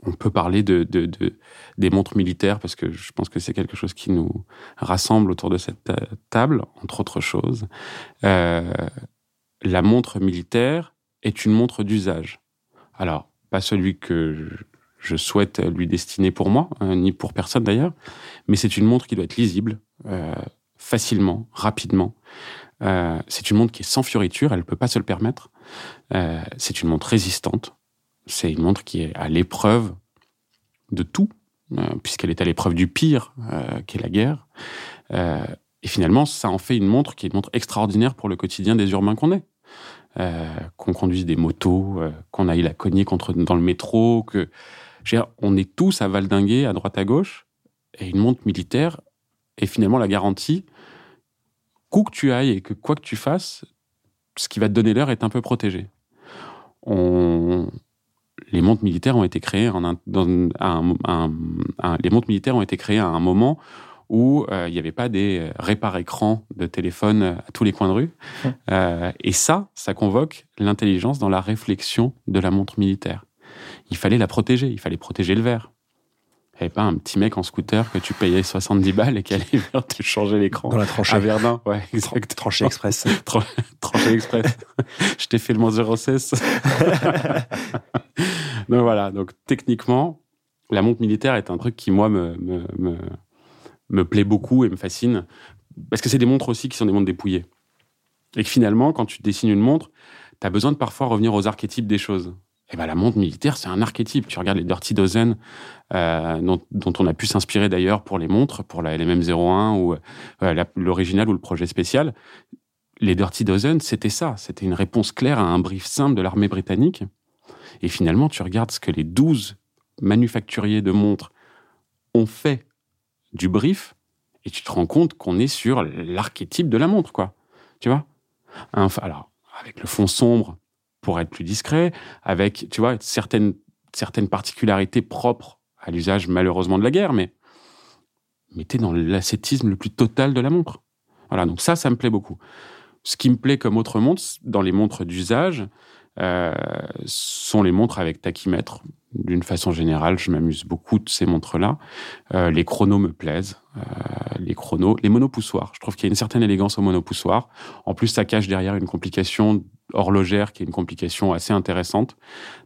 on peut parler de, de, de, des montres militaires parce que je pense que c'est quelque chose qui nous rassemble autour de cette table, entre autres choses. Euh, la montre militaire est une montre d'usage. Alors, pas celui que je souhaite lui destiner pour moi, hein, ni pour personne d'ailleurs, mais c'est une montre qui doit être lisible, euh, facilement, rapidement. Euh, c'est une montre qui est sans fioriture, elle ne peut pas se le permettre. Euh, c'est une montre résistante. C'est une montre qui est à l'épreuve de tout, puisqu'elle est à l'épreuve du pire, qui est la guerre. et finalement, ça en fait une montre qui est une montre extraordinaire pour le quotidien des urbains qu'on est. qu'on conduise des motos, qu'on aille la cogner contre, dans le métro, que on est tous à valdinguer à droite à gauche, et une montre militaire est finalement la garantie qu'où que tu ailles et que quoi que tu fasses, ce qui va te donner l'heure est un peu protégé. Les montres militaires ont été créées en les montres militaires ont été créées à un moment où euh, il n'y avait pas des répar écrans de téléphone à tous les coins de rue. Euh, et ça, ça convoque l'intelligence dans la réflexion de la montre militaire il fallait la protéger, il fallait protéger le verre. Il n'y avait pas un petit mec en scooter que tu payais 70 balles et qui allait *laughs* venir te changer l'écran. Dans la tranchée. À Verdun, ouais, exact. Tranchée express. *laughs* tranchée express. *laughs* Je t'ai fait le moins 016. donc voilà, donc techniquement, la montre militaire est un truc qui, moi, me, me, me, me plaît beaucoup et me fascine. Parce que c'est des montres aussi qui sont des montres dépouillées. Et que finalement, quand tu dessines une montre, tu as besoin de parfois revenir aux archétypes des choses. Eh ben, la montre militaire, c'est un archétype. Tu regardes les Dirty Dozen, euh, dont, on a pu s'inspirer d'ailleurs pour les montres, pour la LMM01 ou euh, l'original ou le projet spécial. Les Dirty Dozen, c'était ça. C'était une réponse claire à un brief simple de l'armée britannique. Et finalement, tu regardes ce que les 12 manufacturiers de montres ont fait du brief, et tu te rends compte qu'on est sur l'archétype de la montre, quoi. Tu vois? Alors, avec le fond sombre, pour être plus discret, avec, tu vois, certaines, certaines particularités propres à l'usage malheureusement de la guerre, mais, mais t'es dans l'ascétisme le plus total de la montre. Voilà, donc ça, ça me plaît beaucoup. Ce qui me plaît comme autre montre, dans les montres d'usage, euh, sont les montres avec tachymètre. D'une façon générale, je m'amuse beaucoup de ces montres-là. Euh, les chronos me plaisent. Euh, les chronos, les monopoussoirs. Je trouve qu'il y a une certaine élégance au monopoussoir. En plus, ça cache derrière une complication horlogère qui est une complication assez intéressante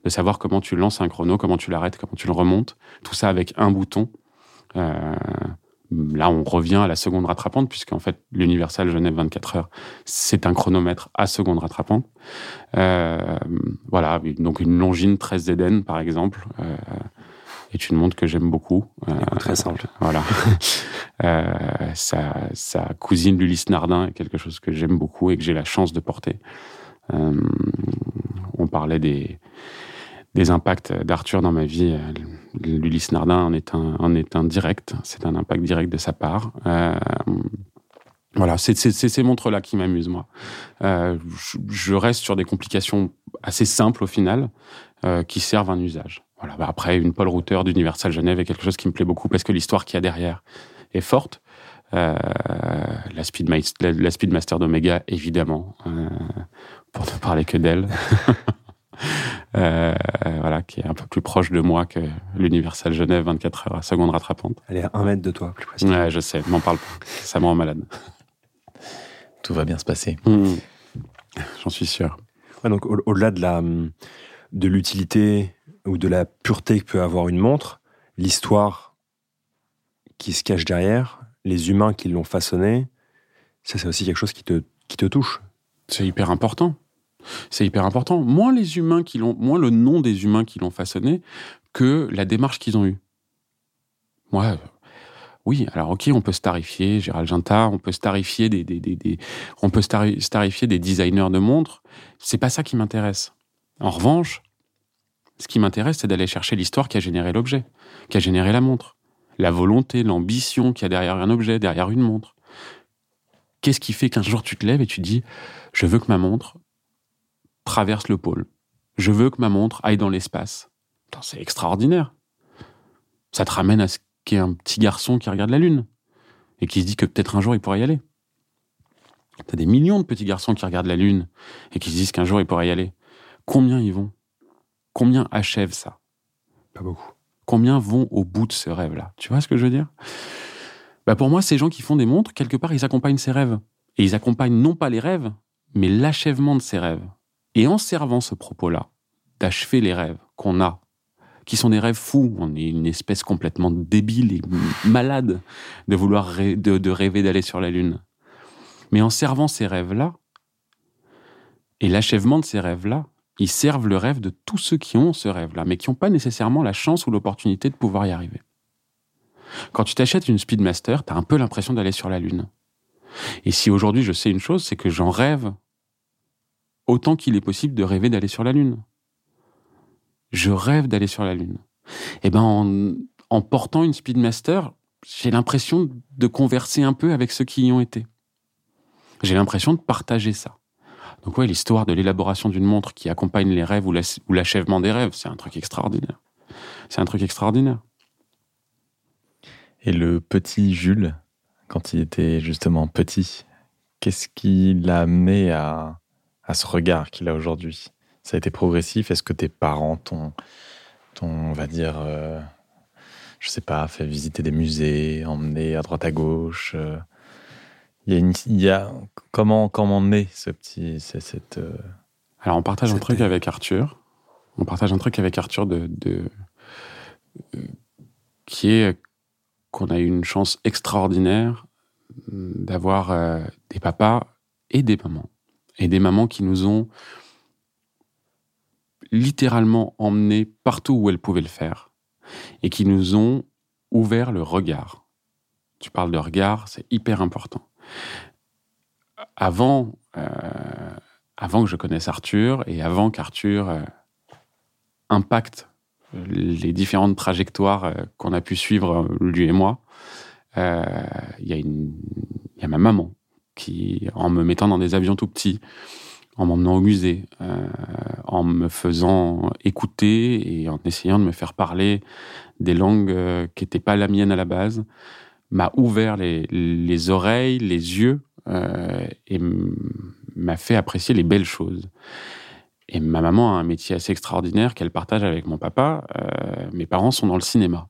de savoir comment tu lances un chrono, comment tu l'arrêtes, comment tu le remontes. Tout ça avec un bouton. Euh, là, on revient à la seconde rattrapante, puisqu'en fait, l'Universal Genève 24 heures, c'est un chronomètre à seconde rattrapante. Euh, voilà, donc une Longines 13 Zeden, par exemple, euh, est une montre que j'aime beaucoup. très simple. Voilà. *laughs* sa, sa, cousine l'Ulysse Nardin est quelque chose que j'aime beaucoup et que j'ai la chance de porter. on parlait des des impacts d'Arthur dans ma vie. L'Ulysse Nardin en est un, direct. C'est un impact direct de sa part. Euh, voilà, c'est ces montres-là qui m'amusent, moi. Euh, je, reste sur des complications assez simples au final, euh, qui servent un usage. Voilà. Bah après, une Paul Router d'Universal Genève est quelque chose qui me plaît beaucoup parce que l'histoire qu'il y a derrière est forte. Euh, la, Speed la, Speedmaster d'Omega, évidemment, euh, pour ne parler que d'elle. *laughs* Euh, voilà, qui est un peu plus proche de moi que l'Universal Genève 24 heures à seconde rattrapante. Elle est à un mètre de toi, plus précisément. Ouais, je sais, m'en parle pas. Ça me rend malade. Tout va bien se passer. Mmh. J'en suis sûr. donc au-delà de la de l'utilité ou de la pureté que peut avoir une montre, l'histoire qui se cache derrière, les humains qui l'ont façonnée, ça c'est aussi quelque chose qui te, qui te touche. C'est hyper important. C'est hyper important. Moins les humains qui l'ont, moins le nom des humains qui l'ont façonné que la démarche qu'ils ont eue. Moi, oui, alors ok, on peut starifier Gérald Ginta, on peut starifier des, des, des, on peut starifier des designers de montres. C'est pas ça qui m'intéresse. En revanche, ce qui m'intéresse, c'est d'aller chercher l'histoire qui a généré l'objet, qui a généré la montre, la volonté, l'ambition qu'il y a derrière un objet, derrière une montre. Qu'est-ce qui fait qu'un jour tu te lèves et tu dis, je veux que ma montre traverse le pôle. Je veux que ma montre aille dans l'espace. C'est extraordinaire. Ça te ramène à ce qu'est un petit garçon qui regarde la Lune et qui se dit que peut-être un jour il pourrait y aller. T'as des millions de petits garçons qui regardent la Lune et qui se disent qu'un jour ils pourraient y aller. Combien ils vont? Combien achèvent ça? Pas beaucoup. Combien vont au bout de ce rêve-là? Tu vois ce que je veux dire? Bah Pour moi, ces gens qui font des montres, quelque part, ils accompagnent ces rêves. Et ils accompagnent non pas les rêves, mais l'achèvement de ces rêves. Et en servant ce propos-là, d'achever les rêves qu'on a, qui sont des rêves fous. On est une espèce complètement débile et malade de vouloir de rêver d'aller sur la Lune. Mais en servant ces rêves-là, et l'achèvement de ces rêves-là, ils servent le rêve de tous ceux qui ont ce rêve-là, mais qui n'ont pas nécessairement la chance ou l'opportunité de pouvoir y arriver. Quand tu t'achètes une Speedmaster, tu as un peu l'impression d'aller sur la Lune. Et si aujourd'hui je sais une chose, c'est que j'en rêve autant qu'il est possible de rêver d'aller sur la Lune. Je rêve d'aller sur la Lune. Et eh ben en, portant une Speedmaster, j'ai l'impression de converser un peu avec ceux qui y ont été. J'ai l'impression de partager ça. Donc ouais, l'histoire de l'élaboration d'une montre qui accompagne les rêves ou l'achèvement des rêves, c'est un truc extraordinaire. C'est un truc extraordinaire. Et le petit Jules, quand il était justement petit, qu'est-ce qui l'a amené à, à ce regard qu'il a aujourd'hui. Ça a été progressif. Est-ce que tes parents t'ont, on va dire, euh, je sais pas, fait visiter des musées, emmené à droite à gauche euh, il y a, comment comment naît ce petit cette, euh, alors on partage un truc avec Arthur. On partage un truc avec Arthur de, de euh, qui est qu'on a eu une chance extraordinaire d'avoir euh, des papas et des mamans et des mamans qui nous ont littéralement emmenés partout où elles pouvaient le faire et qui nous ont ouvert le regard. Tu parles de regard, c'est hyper important avant, euh, avant que je connaisse Arthur et avant qu'Arthur euh, impacte les différentes trajectoires euh, qu'on a pu suivre, lui et moi, il y, a ma maman qui, en me mettant dans des avions tout petits, en m'emmenant au musée, en me faisant écouter et en essayant de me faire parler des langues qui n'étaient pas la mienne à la base, m'a ouvert les, les, oreilles, les yeux euh, et m'a fait apprécier les belles choses. Et ma maman a un métier assez extraordinaire qu'elle partage avec mon papa. Euh, mes parents sont dans le cinéma.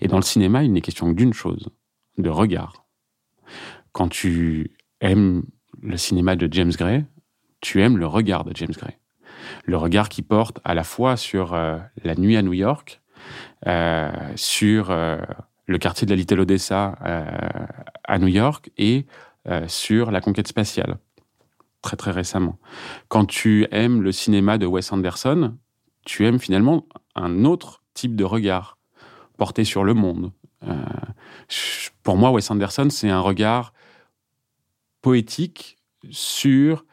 Et dans le cinéma, il n'est question que d'une chose, de regard. Quand tu aimes le cinéma de James Gray, tu aimes le regard de James Gray. Le regard qui porte à la fois sur euh, la nuit à New York, euh, sur euh, le quartier de la Little Odessa à New York et sur la conquête spatiale, très très récemment. Quand tu aimes le cinéma de Wes Anderson, tu aimes finalement un autre type de regard porté sur le monde. Pour moi, Wes Anderson, c'est un regard poétique sur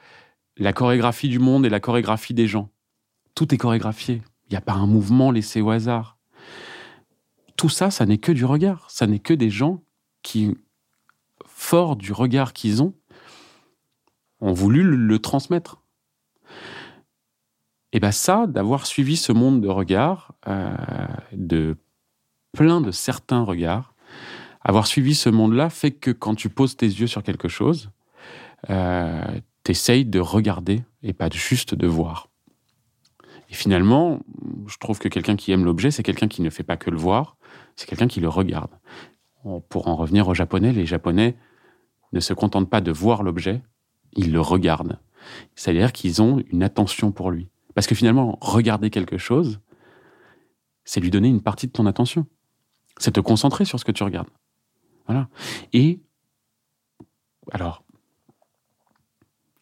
la chorégraphie du monde et la chorégraphie des gens. Tout est chorégraphié. Il n'y a pas un mouvement laissé au hasard tout ça, ça n'est que du regard. Ça n'est que des gens qui, forts du regard qu'ils ont, ont voulu le, transmettre. Et bien ça, d'avoir suivi ce monde de regards, euh, de plein de certains regards, avoir suivi ce monde-là fait que quand tu poses tes yeux sur quelque chose, euh, t'essayes de regarder et pas juste de voir. Et finalement, je trouve que quelqu'un qui aime l'objet, c'est quelqu'un qui ne fait pas que le voir, c'est quelqu'un qui le regarde. Pour en revenir aux Japonais, les Japonais ne se contentent pas de voir l'objet, ils le regardent. C'est-à-dire qu'ils ont une attention pour lui. Parce que finalement, regarder quelque chose, c'est lui donner une partie de ton attention. C'est te concentrer sur ce que tu regardes. Voilà. Et, alors,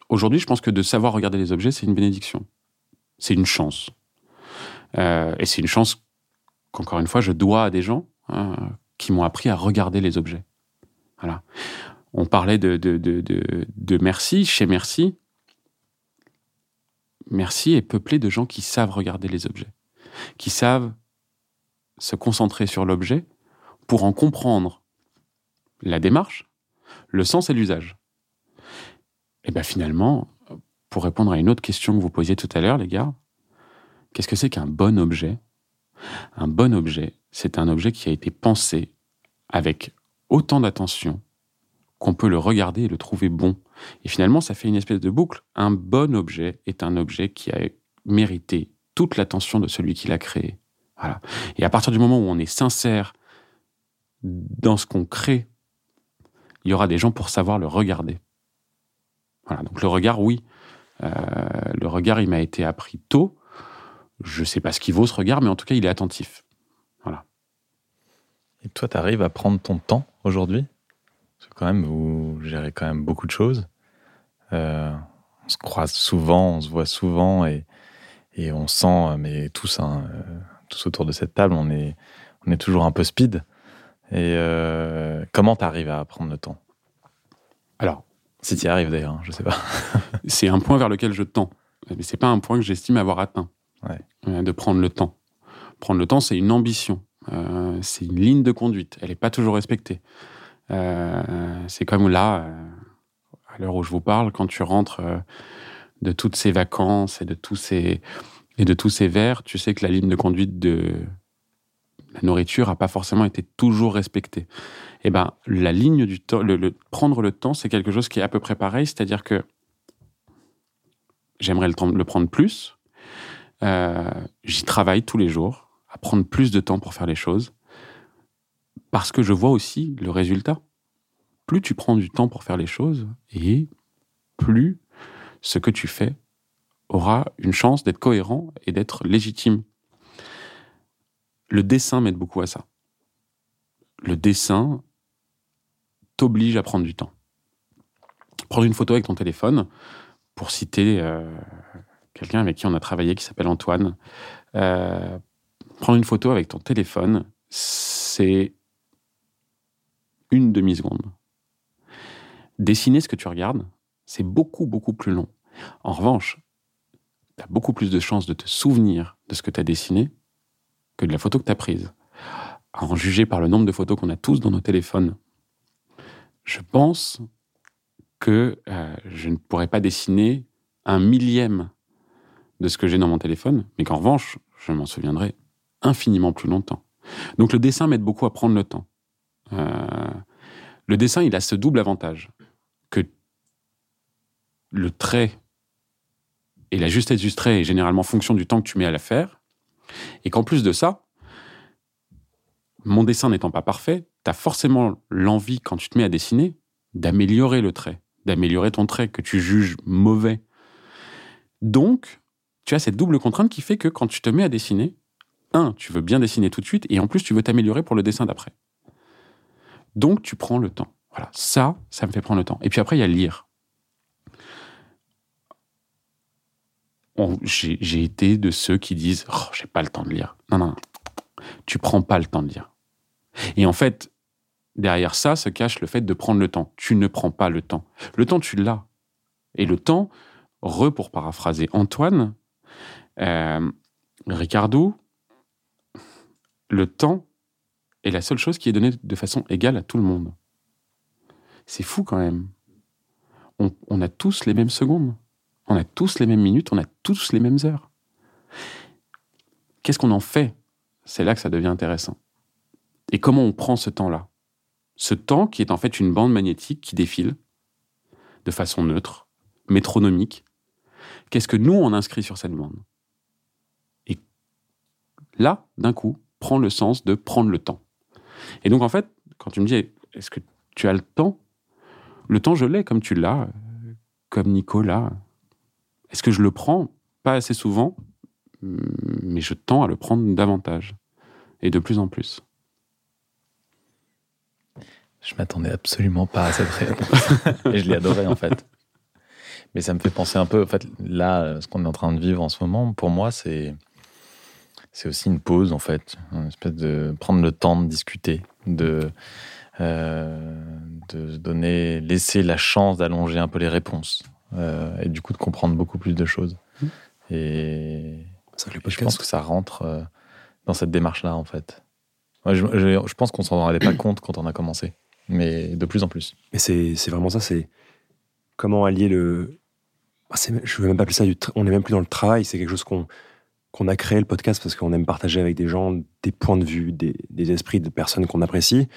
aujourd'hui, je pense que de savoir regarder les objets, c'est une bénédiction. C'est une chance. Euh, et c'est une chance qu'encore une fois, je dois à des gens hein, qui m'ont appris à regarder les objets. Voilà. On parlait de, de, de, de, Merci, chez Merci. Merci est peuplé de gens qui savent regarder les objets, qui savent se concentrer sur l'objet pour en comprendre la démarche, le sens et l'usage. Et bien finalement, pour répondre à une autre question que vous posiez tout à l'heure, les gars, qu'est-ce que c'est qu'un bon objet? Un bon objet, c'est un objet qui a été pensé avec autant d'attention qu'on peut le regarder et le trouver bon. Et finalement, ça fait une espèce de boucle. Un bon objet est un objet qui a mérité toute l'attention de celui qui l'a créé. Voilà. Et à partir du moment où on est sincère dans ce qu'on crée, il y aura des gens pour savoir le regarder. Voilà. Donc le regard, oui, euh, le regard, il m'a été appris tôt. Je sais pas ce qu'il vaut ce regard, mais en tout cas, il est attentif. Voilà. Et toi, tu arrives à prendre ton temps aujourd'hui? Parce que quand même, vous gérez quand même beaucoup de choses. Euh, on se croise souvent, on se voit souvent et, et on sent, mais tous, hein, euh, tous autour de cette table, on est, on est toujours un peu speed. Et euh, comment tu arrives à prendre le temps? Alors, Si tu y arrives d'ailleurs, hein, je sais pas. *laughs* c'est un point vers lequel je tends. Mais c'est pas un point que j'estime avoir atteint. Ouais. Euh, de prendre le temps. Prendre le temps, c'est une ambition. Euh, c'est une ligne de conduite. Elle n'est pas toujours respectée. Euh, c'est comme là, euh, à l'heure où je vous parle, quand tu rentres de toutes ces vacances et de tous ces et de tous ces verres, tu sais que la ligne de conduite de la nourriture n'a pas forcément été toujours respectée. Et ben, la ligne du temps, le, prendre le temps, c'est quelque chose qui est à peu près pareil, c'est-à-dire que j'aimerais le, le prendre plus. Euh, J'y travaille tous les jours à prendre plus de temps pour faire les choses parce que je vois aussi le résultat. Plus tu prends du temps pour faire les choses et plus ce que tu fais aura une chance d'être cohérent et d'être légitime. Le dessin m'aide beaucoup à ça. Le dessin t'oblige à prendre du temps. Prendre une photo avec ton téléphone, pour citer euh, quelqu'un avec qui on a travaillé qui s'appelle Antoine, euh, prendre une photo avec ton téléphone, c'est une demi-seconde. Dessiner ce que tu regardes, c'est beaucoup, beaucoup plus long. En revanche, tu as beaucoup plus de chances de te souvenir de ce que tu as dessiné que de la photo que tu as prise. En juger par le nombre de photos qu'on a tous dans nos téléphones, je pense que euh, je ne pourrais pas dessiner un millième de ce que j'ai dans mon téléphone, mais qu'en revanche, je m'en souviendrai infiniment plus longtemps. Donc le dessin m'aide beaucoup à prendre le temps. Euh, le dessin, il a ce double avantage que le trait et la justesse du trait est généralement fonction du temps que tu mets à la faire, et qu'en plus de ça, mon dessin n'étant pas parfait, tu as forcément l'envie, quand tu te mets à dessiner, d'améliorer le trait, d'améliorer ton trait que tu juges mauvais. Donc, tu as cette double contrainte qui fait que quand tu te mets à dessiner, un, tu veux bien dessiner tout de suite, et en plus, tu veux t'améliorer pour le dessin d'après. Donc, tu prends le temps. Voilà, ça, ça me fait prendre le temps. Et puis après, il y a lire. J'ai été de ceux qui disent oh, j'ai pas le temps de lire. Non, non. Tu prends pas le temps de lire. Et en fait, derrière ça se cache le fait de prendre le temps. Tu ne prends pas le temps. Le temps, tu l'as. Et le temps, re pour paraphraser Antoine, euh, Ricardo, le temps est la seule chose qui est donnée de façon égale à tout le monde. C'est fou quand même. On a tous les mêmes secondes. On a tous les mêmes minutes, on a tous les mêmes heures. Qu'est-ce qu'on en fait? C'est là que ça devient intéressant. Et comment on prend ce temps-là? Ce temps qui est en fait une bande magnétique qui défile de façon neutre, métronomique. Qu'est-ce que nous, on inscrit sur cette bande? Et là, d'un coup, prend le sens de prendre le temps. Et donc, en fait, quand tu me dis, est-ce que tu as le temps? Le temps, je l'ai comme tu l'as, euh, comme Nicolas. Est-ce que je le prends Pas assez souvent, mais je tends à le prendre davantage. Et de plus en plus. Je m'attendais absolument pas à cette réponse. *laughs* Et je l'ai adoré, en fait. Mais ça me fait penser un peu, en fait, là, ce qu'on est en train de vivre en ce moment, pour moi, c'est. C'est aussi une pause, en fait. Une espèce de prendre le temps de discuter, de. euh, de donner, laisser la chance d'allonger un peu les réponses. Euh, et du coup, de comprendre beaucoup plus de choses. Mmh. Et. Je pense que ça rentre euh, dans cette démarche-là, en fait. Ouais, je, je- je pense qu'on s'en rendait pas compte quand on a commencé, mais de plus en plus. Mais c'est vraiment ça, c'est comment allier le. Ah, c'est- Je ne veux même pas appeler ça du. tra- On n'est même plus dans le travail, c'est quelque chose qu'on qu'on a créé le podcast parce qu'on aime partager avec des gens des points de vue, des, des esprits de personnes qu'on apprécie. Et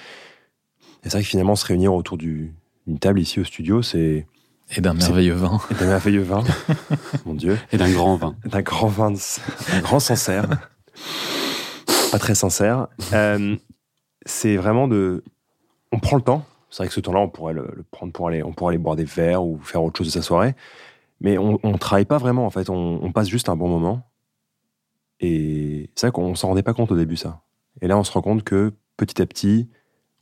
c'est vrai que finalement, se réunir autour du- d'une table ici au studio, c'est Et d'un merveilleux vin. d'un merveilleux vin, *laughs* mon Dieu, Et d'un grand vin. d'un grand vin, de- d'un grand sincère, pas très sincère. Euh, c'est vraiment de. On prend le temps. C'est vrai que ce temps-là, on pourrait le, le prendre pour aller, on pourrait aller boire des verres ou faire autre chose de sa soirée. Mais on, on travaille pas vraiment, en fait. On, on passe juste un bon moment. Et c'est vrai qu'on s'en rendait pas compte au début, ça. Et là, on se rend compte que petit à petit,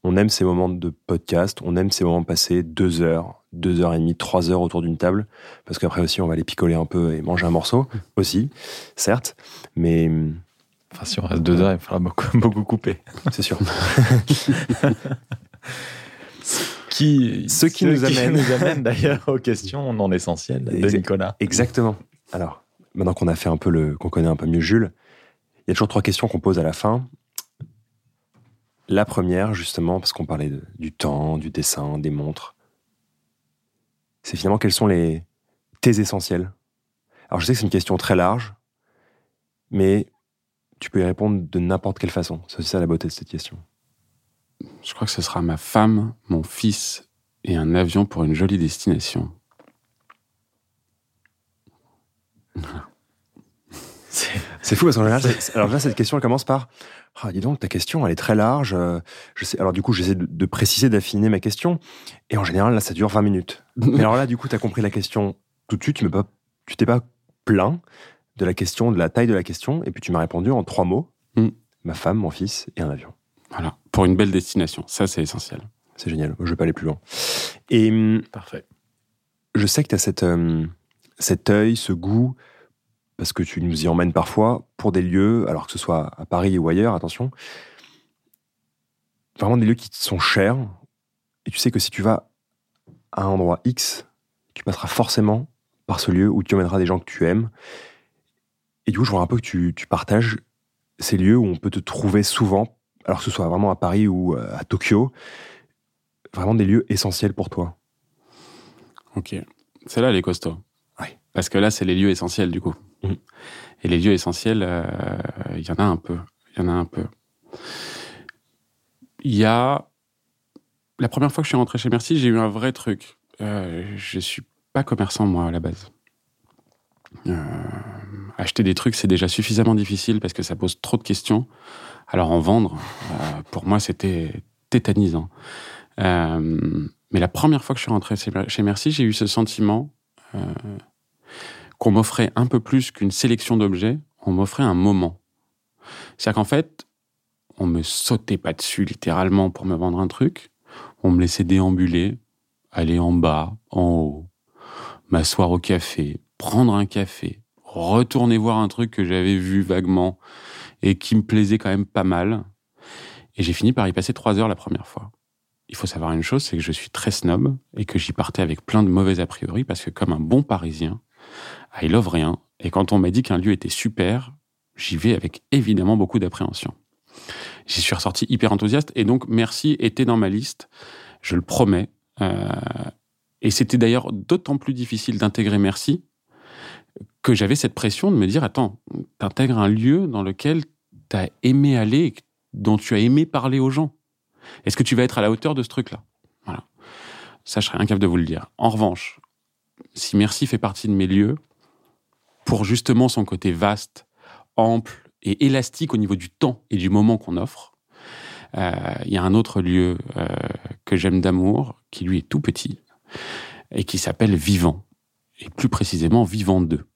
on aime ces moments de podcast, on aime ces moments passés deux heures, deux heures et demie, trois heures autour d'une table, parce qu'après aussi, on va les picoler un peu et manger un morceau aussi, certes, mais Enfin, si on reste deux heures, il faudra beaucoup, *laughs* beaucoup couper. c'est sûr. *laughs* Qui, Ce qui nous amène- nous amène d'ailleurs aux questions non essentielles de Exact. Nicolas. Exactement. Alors, maintenant qu'on a fait un peu le, qu'on connaît un peu mieux Jules, il y a toujours trois questions qu'on pose à la fin. La première, justement, parce qu'on parlait de- du temps, du dessin, des montres, c'est finalement quels sont les tes essentiels. Alors, je sais que c'est une question très large, mais tu peux y répondre de n'importe quelle façon. C'est ça la beauté de cette question. Je crois que ce sera ma femme, mon fils et un avion pour une jolie destination. C'est fou parce qu'en général, alors là, cette question, elle commence par Ah, dis donc, ta question, elle est très large. euh, Je sais, alors, du coup, j'essaie de, de préciser, d'affiner ma question. Et en général, là, ça dure 20 minutes. *laughs* Mais alors là, du coup, tu as compris la question tout de suite. Tu pas, tu t'es pas plaint de la question, de la taille de la question. Et puis, tu m'as répondu en trois mots Mm. ma femme, mon fils et un avion. Voilà, pour une belle destination. Ça, c'est essentiel. C'est génial. Je vais pas aller plus loin. Et hum, Parfait. je sais que tu as cette, euh, cet œil, ce goût, parce que tu nous y emmènes parfois pour des lieux, alors que ce soit à Paris ou ailleurs, attention, vraiment des lieux qui te sont chers. Et tu sais que si tu vas à un endroit X, tu passeras forcément par ce lieu où tu emmèneras des gens que tu aimes. Et du coup, je vois un peu que tu, tu partages ces lieux où on peut te trouver souvent, alors que ce soit vraiment à Paris ou euh, à Tokyo, vraiment des lieux essentiels pour toi. Ok. Celle-là, elle est costaud. Ouais. Parce que là, c'est les lieux essentiels, du coup. Mhm. Et les lieux essentiels, euh, il y en a un peu. Il y en a un peu. Il y a... La première fois que je suis rentré chez Merci, j'ai eu un vrai truc. Euh, je suis pas commerçant, moi, à la base. Euh, acheter des trucs, c'est déjà suffisamment difficile parce que ça pose trop de questions. Alors en vendre, euh, pour moi, c'était tétanisant. Euh, mais la première fois que je suis rentré chez Merci, j'ai eu ce sentiment euh, qu'on m'offrait un peu plus qu'une sélection d'objets, on m'offrait un moment. C'est-à-dire qu'en fait, on me sautait pas dessus littéralement pour me vendre un truc, on me laissait déambuler, aller en bas, en haut, m'asseoir au café, prendre un café, retourner voir un truc que j'avais vu vaguement et qui me plaisait quand même pas mal. Et j'ai fini par y passer trois heures la première fois il faut savoir une chose, c'est que je suis très snob et que j'y partais avec plein de mauvais a priori parce que comme un bon Parisien, I love rien. Et quand on m'a dit qu'un lieu était super, j'y vais avec évidemment beaucoup d'appréhension. J'y suis ressorti hyper enthousiaste et donc merci était dans ma liste, je le promets. Euh, et c'était d'ailleurs d'autant plus difficile d'intégrer merci que j'avais cette pression de me dire attends, t'intègres un lieu dans lequel t'as aimé aller dont tu as aimé parler aux gens. Est-ce que tu vas être à la hauteur de ce truc-là? Voilà. Ça, je serais incapable de vous le dire. En revanche, si Merci fait partie de mes lieux, pour justement son côté vaste, ample et élastique au niveau du temps et du moment qu'on offre, euh, il y a un autre lieu euh, que j'aime d'amour, qui lui est tout petit, et qui s'appelle Vivant, et plus précisément Vivant 2.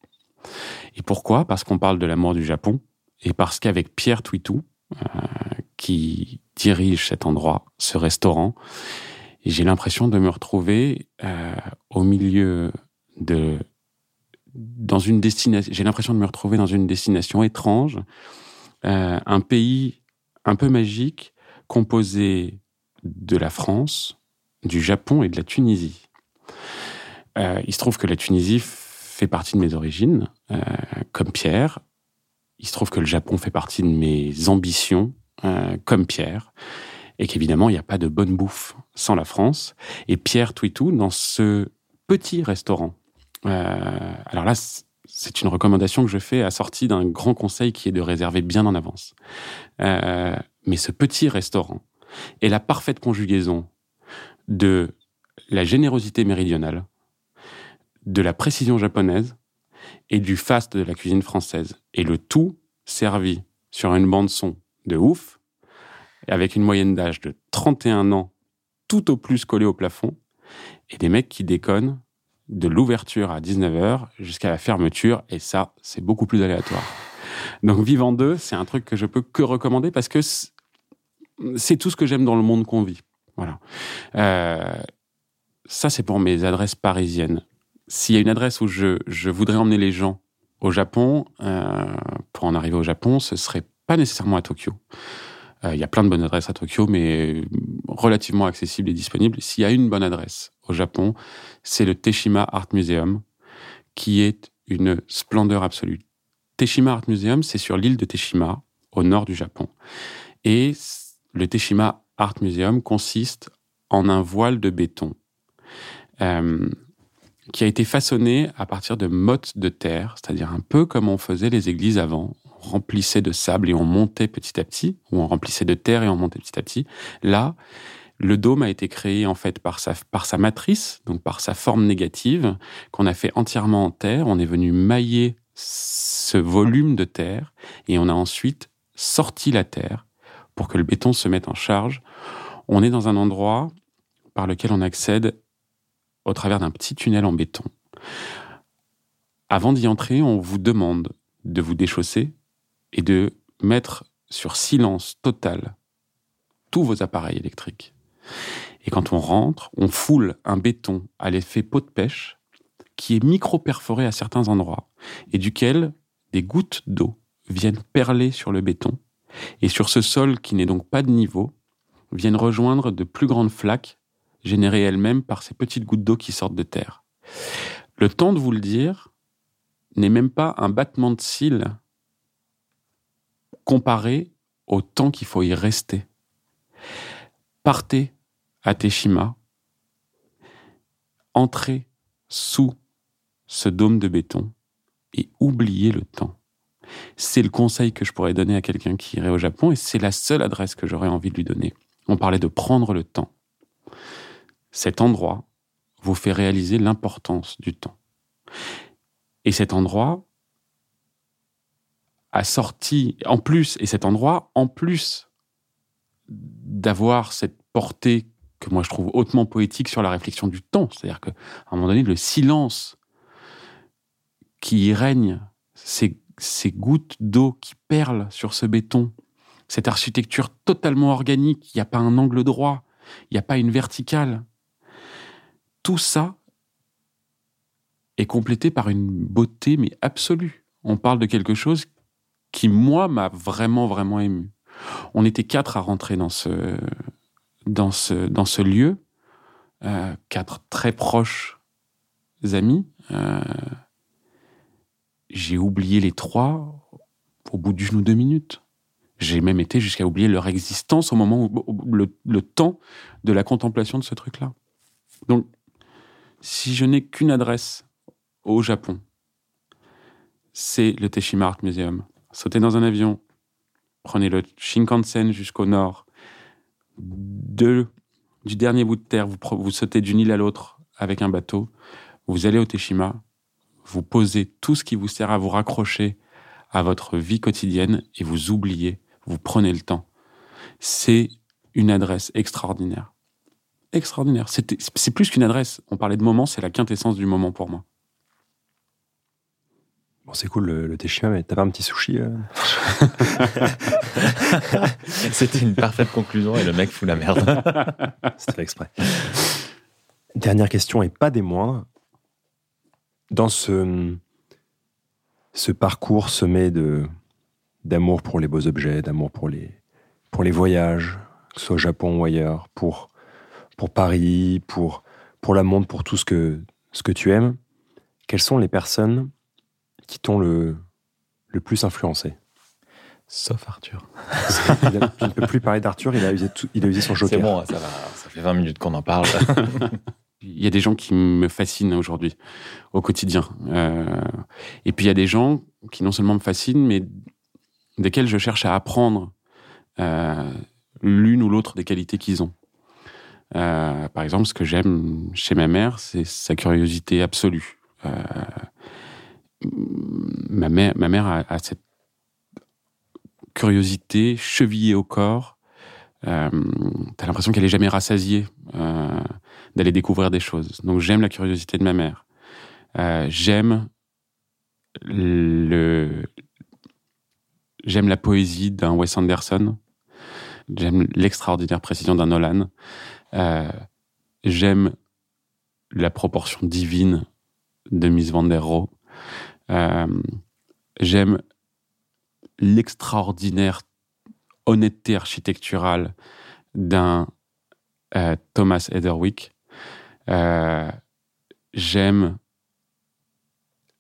Et pourquoi? Parce qu'on parle de l'amour du Japon, et parce qu'avec Pierre Twitou, euh, qui dirige cet endroit, ce restaurant, j'ai l'impression de me retrouver au milieu de dans une destination. J'ai l'impression de me retrouver dans une destination étrange, euh, un pays un peu magique, composé de la France, du Japon et de la Tunisie. Euh, il se trouve que la Tunisie fait partie de mes origines, euh, comme Pierre. Il se trouve que le Japon fait partie de mes ambitions, comme Pierre, et qu'évidemment, il n'y a pas de bonne bouffe sans la France. Et Pierre Twitou, dans ce petit restaurant, euh, alors là, c'est une recommandation que je fais assortie d'un grand conseil qui est de réserver bien en avance. Euh, mais ce petit restaurant est la parfaite conjugaison de la générosité méridionale, de la précision japonaise et du faste de la cuisine française. Et le tout servi sur une bande son de ouf, avec une moyenne d'âge de 31 ans, tout au plus collé au plafond, et des mecs qui déconnent de l'ouverture à 19h jusqu'à la fermeture, et ça, c'est beaucoup plus aléatoire. Donc Vivant 2, c'est un truc que je peux que recommander parce que c'est tout ce que j'aime dans le monde qu'on vit. Voilà. Euh, ça, c'est pour mes adresses parisiennes. S'il y a une adresse où je, je, voudrais emmener les gens au Japon, euh, pour en arriver au Japon, ce serait pas nécessairement à Tokyo. Euh, il y a plein de bonnes adresses à Tokyo, mais relativement accessibles et disponibles. S'il y a une bonne adresse au Japon, c'est le Teshima Art Museum, qui est une splendeur absolue. Teshima Art Museum, c'est sur l'île de Teshima, au nord du Japon. Et le Teshima Art Museum consiste en un voile de béton euh, qui a été façonné à partir de mottes de terre, c'est-à-dire un peu comme on faisait les églises avant. Remplissait de sable et on montait petit à petit, ou on remplissait de terre et on montait petit à petit. Là, le dôme a été créé en fait par sa, par sa matrice, donc par sa forme négative, qu'on a fait entièrement en terre. On est venu mailler ce volume de terre et on a ensuite sorti la terre pour que le béton se mette en charge. On est dans un endroit par lequel on accède au travers d'un petit tunnel en béton. Avant d'y entrer, on vous demande de vous déchausser et de mettre sur silence total tous vos appareils électriques. Et quand on rentre, on foule un béton à l'effet pot de pêche qui est micro-perforé à certains endroits et duquel des gouttes d'eau viennent perler sur le béton et sur ce sol qui n'est donc pas de niveau viennent rejoindre de plus grandes flaques générées elles-mêmes par ces petites gouttes d'eau qui sortent de terre. Le temps de vous le dire n'est même pas un battement de cils comparé au temps qu'il faut y rester. Partez à Teshima, entrez sous ce dôme de béton et oubliez le temps. C'est le conseil que je pourrais donner à quelqu'un qui irait au Japon et c'est la seule adresse que j'aurais envie de lui donner. On parlait de prendre le temps. Cet endroit vous fait réaliser l'importance du temps. Et cet endroit a sorti, en plus, et cet endroit, en plus d'avoir cette portée que moi je trouve hautement poétique sur la réflexion du temps, c'est-à-dire qu'à un moment donné, le silence qui y règne, c'est ces gouttes d'eau qui perlent sur ce béton, cette architecture totalement organique, il n'y a pas un angle droit, il n'y a pas une verticale. Tout ça est complété par une beauté mais absolue. On parle de quelque chose qui, moi, m'a vraiment, vraiment ému. On était quatre à rentrer dans ce, dans ce, dans ce lieu, euh, quatre très proches amis. Euh, j'ai oublié les trois au bout d'une ou deux minutes. J'ai même été jusqu'à oublier leur existence au moment où le, temps de la contemplation de ce truc-là. Donc, si je n'ai qu'une adresse au Japon, c'est le Teshima Art Museum. Sautez dans un avion, prenez le Shinkansen jusqu'au nord, du dernier bout de terre, vous, vous sautez d'une île à l'autre avec un bateau, vous allez au Teshima, vous posez tout ce qui vous sert à vous raccrocher à votre vie quotidienne et vous oubliez, vous prenez le temps. C'est une adresse extraordinaire. Extraordinaire. C'est plus qu'une adresse. On parlait de moment, c'est la quintessence du moment pour moi. Bon, c'est cool le, le mais t'as pas un petit sushi euh *laughs* C'était une parfaite conclusion et le mec fout la merde. *laughs* C'était fait exprès. Dernière question et pas des moindres dans ce, ce parcours semé de, d'amour pour les beaux objets, d'amour pour les, pour les voyages, que ce soit au Japon ou ailleurs, pour, pour Paris, pour, pour la monde, pour tout ce que, ce que tu aimes, quelles sont les personnes qui t'ont le, le plus influencé Sauf Arthur. *laughs* je ne peux plus parler d'Arthur, il a usé, il a usé son joker. C'est bon, ça, va, ça fait 20 minutes qu'on en parle. *laughs* Il y a des gens qui me fascinent aujourd'hui, au quotidien. Euh, et puis il y a des gens qui non seulement me fascinent, mais desquels je cherche à apprendre euh, l'une ou l'autre des qualités qu'ils ont. Euh, par exemple, ce que j'aime chez ma mère, c'est sa curiosité absolue. Ma mère, ma mère a, cette curiosité chevillée au corps. T'as l'impression qu'elle est jamais rassasiée d'aller découvrir des choses. Donc j'aime la curiosité de ma mère. Euh, j'aime le j'aime la poésie d'un Wes Anderson. J'aime l'extraordinaire précision d'un Nolan. Euh, j'aime la proportion divine de Miss Van der Rohe. Euh, j'aime l'extraordinaire honnêteté architecturale d'un euh, Thomas Ederwick. Euh, j'aime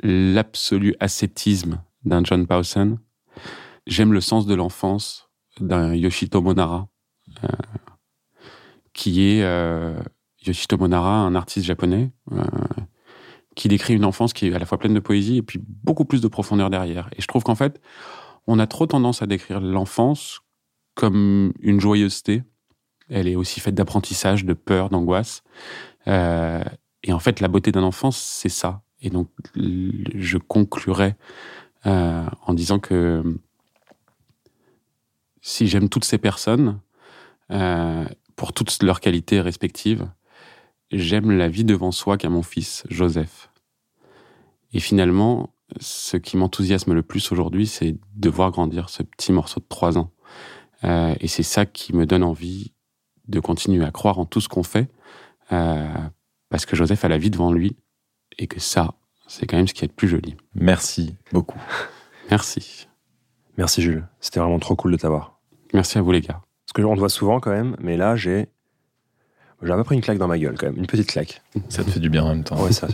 l'absolu ascétisme d'un John Pawson. J'aime le sens de l'enfance d'un Yoshito Monara, euh, qui est Yoshito Monara, un artiste japonais, qui décrit une enfance qui est à la fois pleine de poésie et puis beaucoup plus de profondeur derrière. Et je trouve qu'en fait, on a trop tendance à décrire l'enfance comme une joyeuseté. Elle est aussi faite d'apprentissage, de peur, d'angoisse. Euh, et en fait, la beauté d'un enfant, c'est ça. Et donc, je conclurai euh, en disant que si j'aime toutes ces personnes, euh, pour toutes leurs qualités respectives, j'aime la vie devant soi qu'a mon fils, Joseph. Et finalement, ce qui m'enthousiasme le plus aujourd'hui, c'est de voir grandir ce petit morceau de trois ans. Euh, et c'est ça qui me donne envie de continuer à croire en tout ce qu'on fait, euh, parce que Joseph a la vie devant lui, et que ça, c'est quand même ce qui est le plus joli. Merci beaucoup. *laughs* Merci. Merci Jules, c'était vraiment trop cool de t'avoir. Merci à vous les gars. Parce que on te voit souvent quand même, mais là j'ai j'ai un peu pris une claque dans ma gueule quand même, une petite claque. Ça te fait du bien en même temps. Ouais, ça.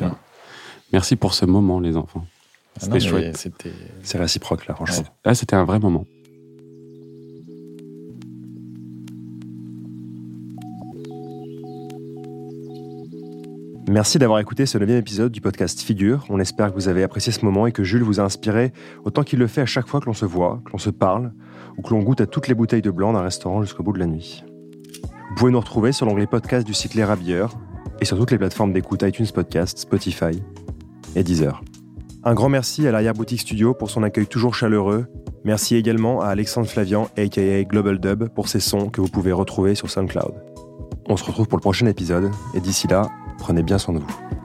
Merci pour ce moment les enfants. Ah C'était chouette. C'est réciproque là, franchement. Là, c'était un vrai moment. Merci d'avoir écouté ce neuvième épisode du podcast Figure. On espère que vous avez apprécié ce moment et que Jules vous a inspiré autant qu'il le fait à chaque fois que l'on se voit, que l'on se parle ou que l'on goûte à toutes les bouteilles de blanc d'un restaurant jusqu'au bout de la nuit. Vous pouvez nous retrouver sur l'onglet podcast du site Les Rabilleurs et sur toutes les plateformes d'écoute iTunes Podcast, Spotify et Deezer. Un grand merci à l'arrière-boutique studio pour son accueil toujours chaleureux. Merci également à Alexandre Flavian, aka Global Dub, pour ses sons que vous pouvez retrouver sur SoundCloud. On se retrouve pour le prochain épisode et d'ici là, prenez bien soin de vous.